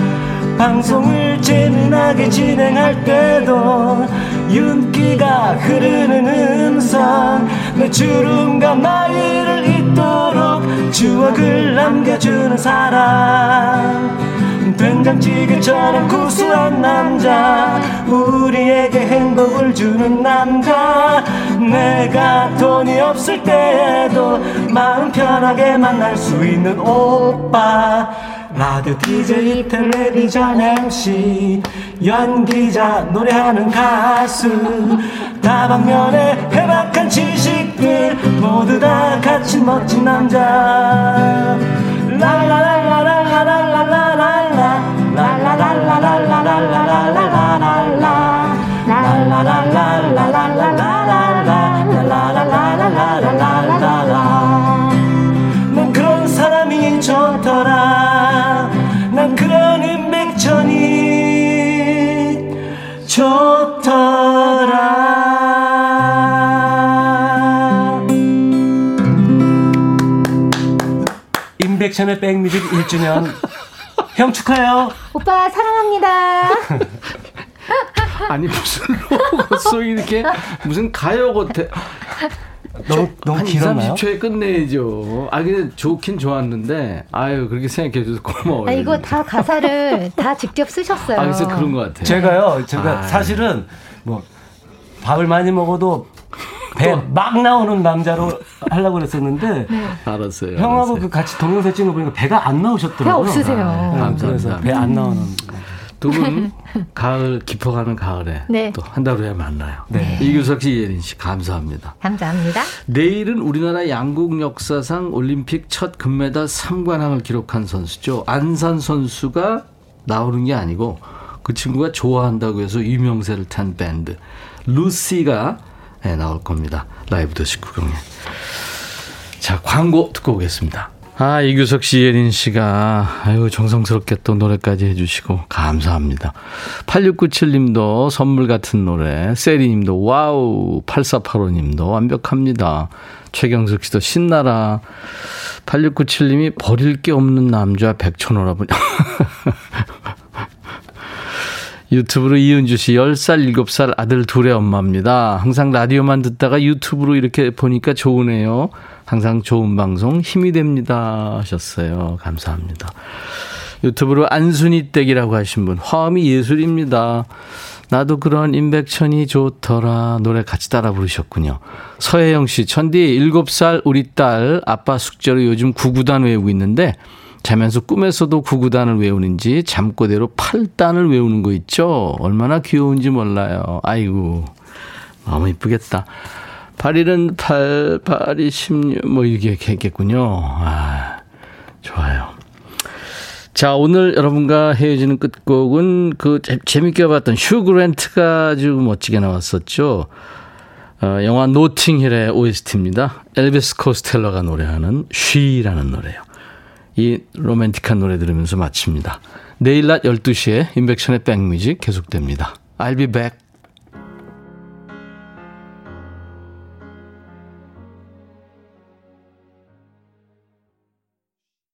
방송을 재미나게 진행할 때도 윤기가 흐르는 음성 내 주름과 나이를 잊도록 추억을 남겨주는 사람 된장찌개처럼 구수한 남자 우리에게 행복을 주는 남자. 내가 돈이 없을 때에도 마음 편하게 만날 수 있는 오빠. 라디오 DJ 텔레비전 MC 연기자 노래하는 가수. 다방면에 해박한 지식들 모두 다 같이 멋진 남자. 난 임백천의 백뮤직 1주년 형 축하해요. 오빠 사랑합니다. (laughs) 아니 무슨 로고송이 이렇게 무슨 가요 같아. 너무 너무 한 2, 길었나요? 30초에 끝내야죠. 아, 근데 좋긴 좋았는데, 아유, 그렇게 생각해 줘서 고마워요. 아, 이거 다 가사를 다 직접 쓰셨어요. 아, 그래서 그런 것 같아요. 제가요, 제가 아. 사실은 뭐 밥을 많이 먹어도 배 막 나오는 남자로 하려고 그랬었는데 알았어요. 형하고 알았어요. 그 같이 동영상 찍는 거 보니까 배가 안 나오셨더라고요. 배 없으세요. 네, 감사합니다. 그래서 배안 나오는. 두 분, 가을, 깊어가는 가을에 네. 또한 달 후에 만나요. 네. 이규석 씨, 이예린 씨, 감사합니다. 감사합니다. 내일은 우리나라 양궁 역사상 올림픽 첫 금메달 3관왕을 기록한 선수죠. 안산 선수가 나오는 게 아니고 그 친구가 좋아한다고 해서 유명세를 탄 밴드 루시가 네, 나올 겁니다. 라이브 더시 구경에. 자, 광고 듣고 오겠습니다. 아, 이규석 씨, 예린 씨가, 아유, 정성스럽게 또 노래까지 해주시고, 감사합니다. 8697 님도 선물 같은 노래, 세리 님도 와우, 8485 님도 완벽합니다. 최경석 씨도 신나라. 8697 님이 버릴 게 없는 남자 백천호라분. (laughs) 유튜브로 이은주 씨 10살, 7살 아들 둘의 엄마입니다. 항상 라디오만 듣다가 유튜브로 이렇게 보니까 좋으네요. 항상 좋은 방송 힘이 됩니다 하셨어요. 감사합니다. 유튜브로 안순이 댁이라고 하신 분 화음이 예술입니다. 나도 그런 임백천이 좋더라 노래 같이 따라 부르셨군요. 서혜영 씨 천디 7살 우리 딸 아빠 숙제로 요즘 구구단 외우고 있는데 자면서 꿈에서도 구구단을 외우는지 잠꼬대로 8단을 외우는 거 있죠. 얼마나 귀여운지 몰라요. 아이고 너무 이쁘겠다. 8일은 8, 8이 16, 뭐 이게 했겠군요. 아, 좋아요. 자, 오늘 여러분과 헤어지는 끝곡은 그 재- 재밌게 봤던 휴 그랜트가 아주 멋지게 나왔었죠. 어, 영화 노팅힐의 OST입니다. 엘비스 코스텔러가 노래하는 쉬라는 노래요. 이 로맨틱한 노래 들으면서 마칩니다. 내일 낮 12시에 인백션의 백뮤직 계속됩니다. I'll be back.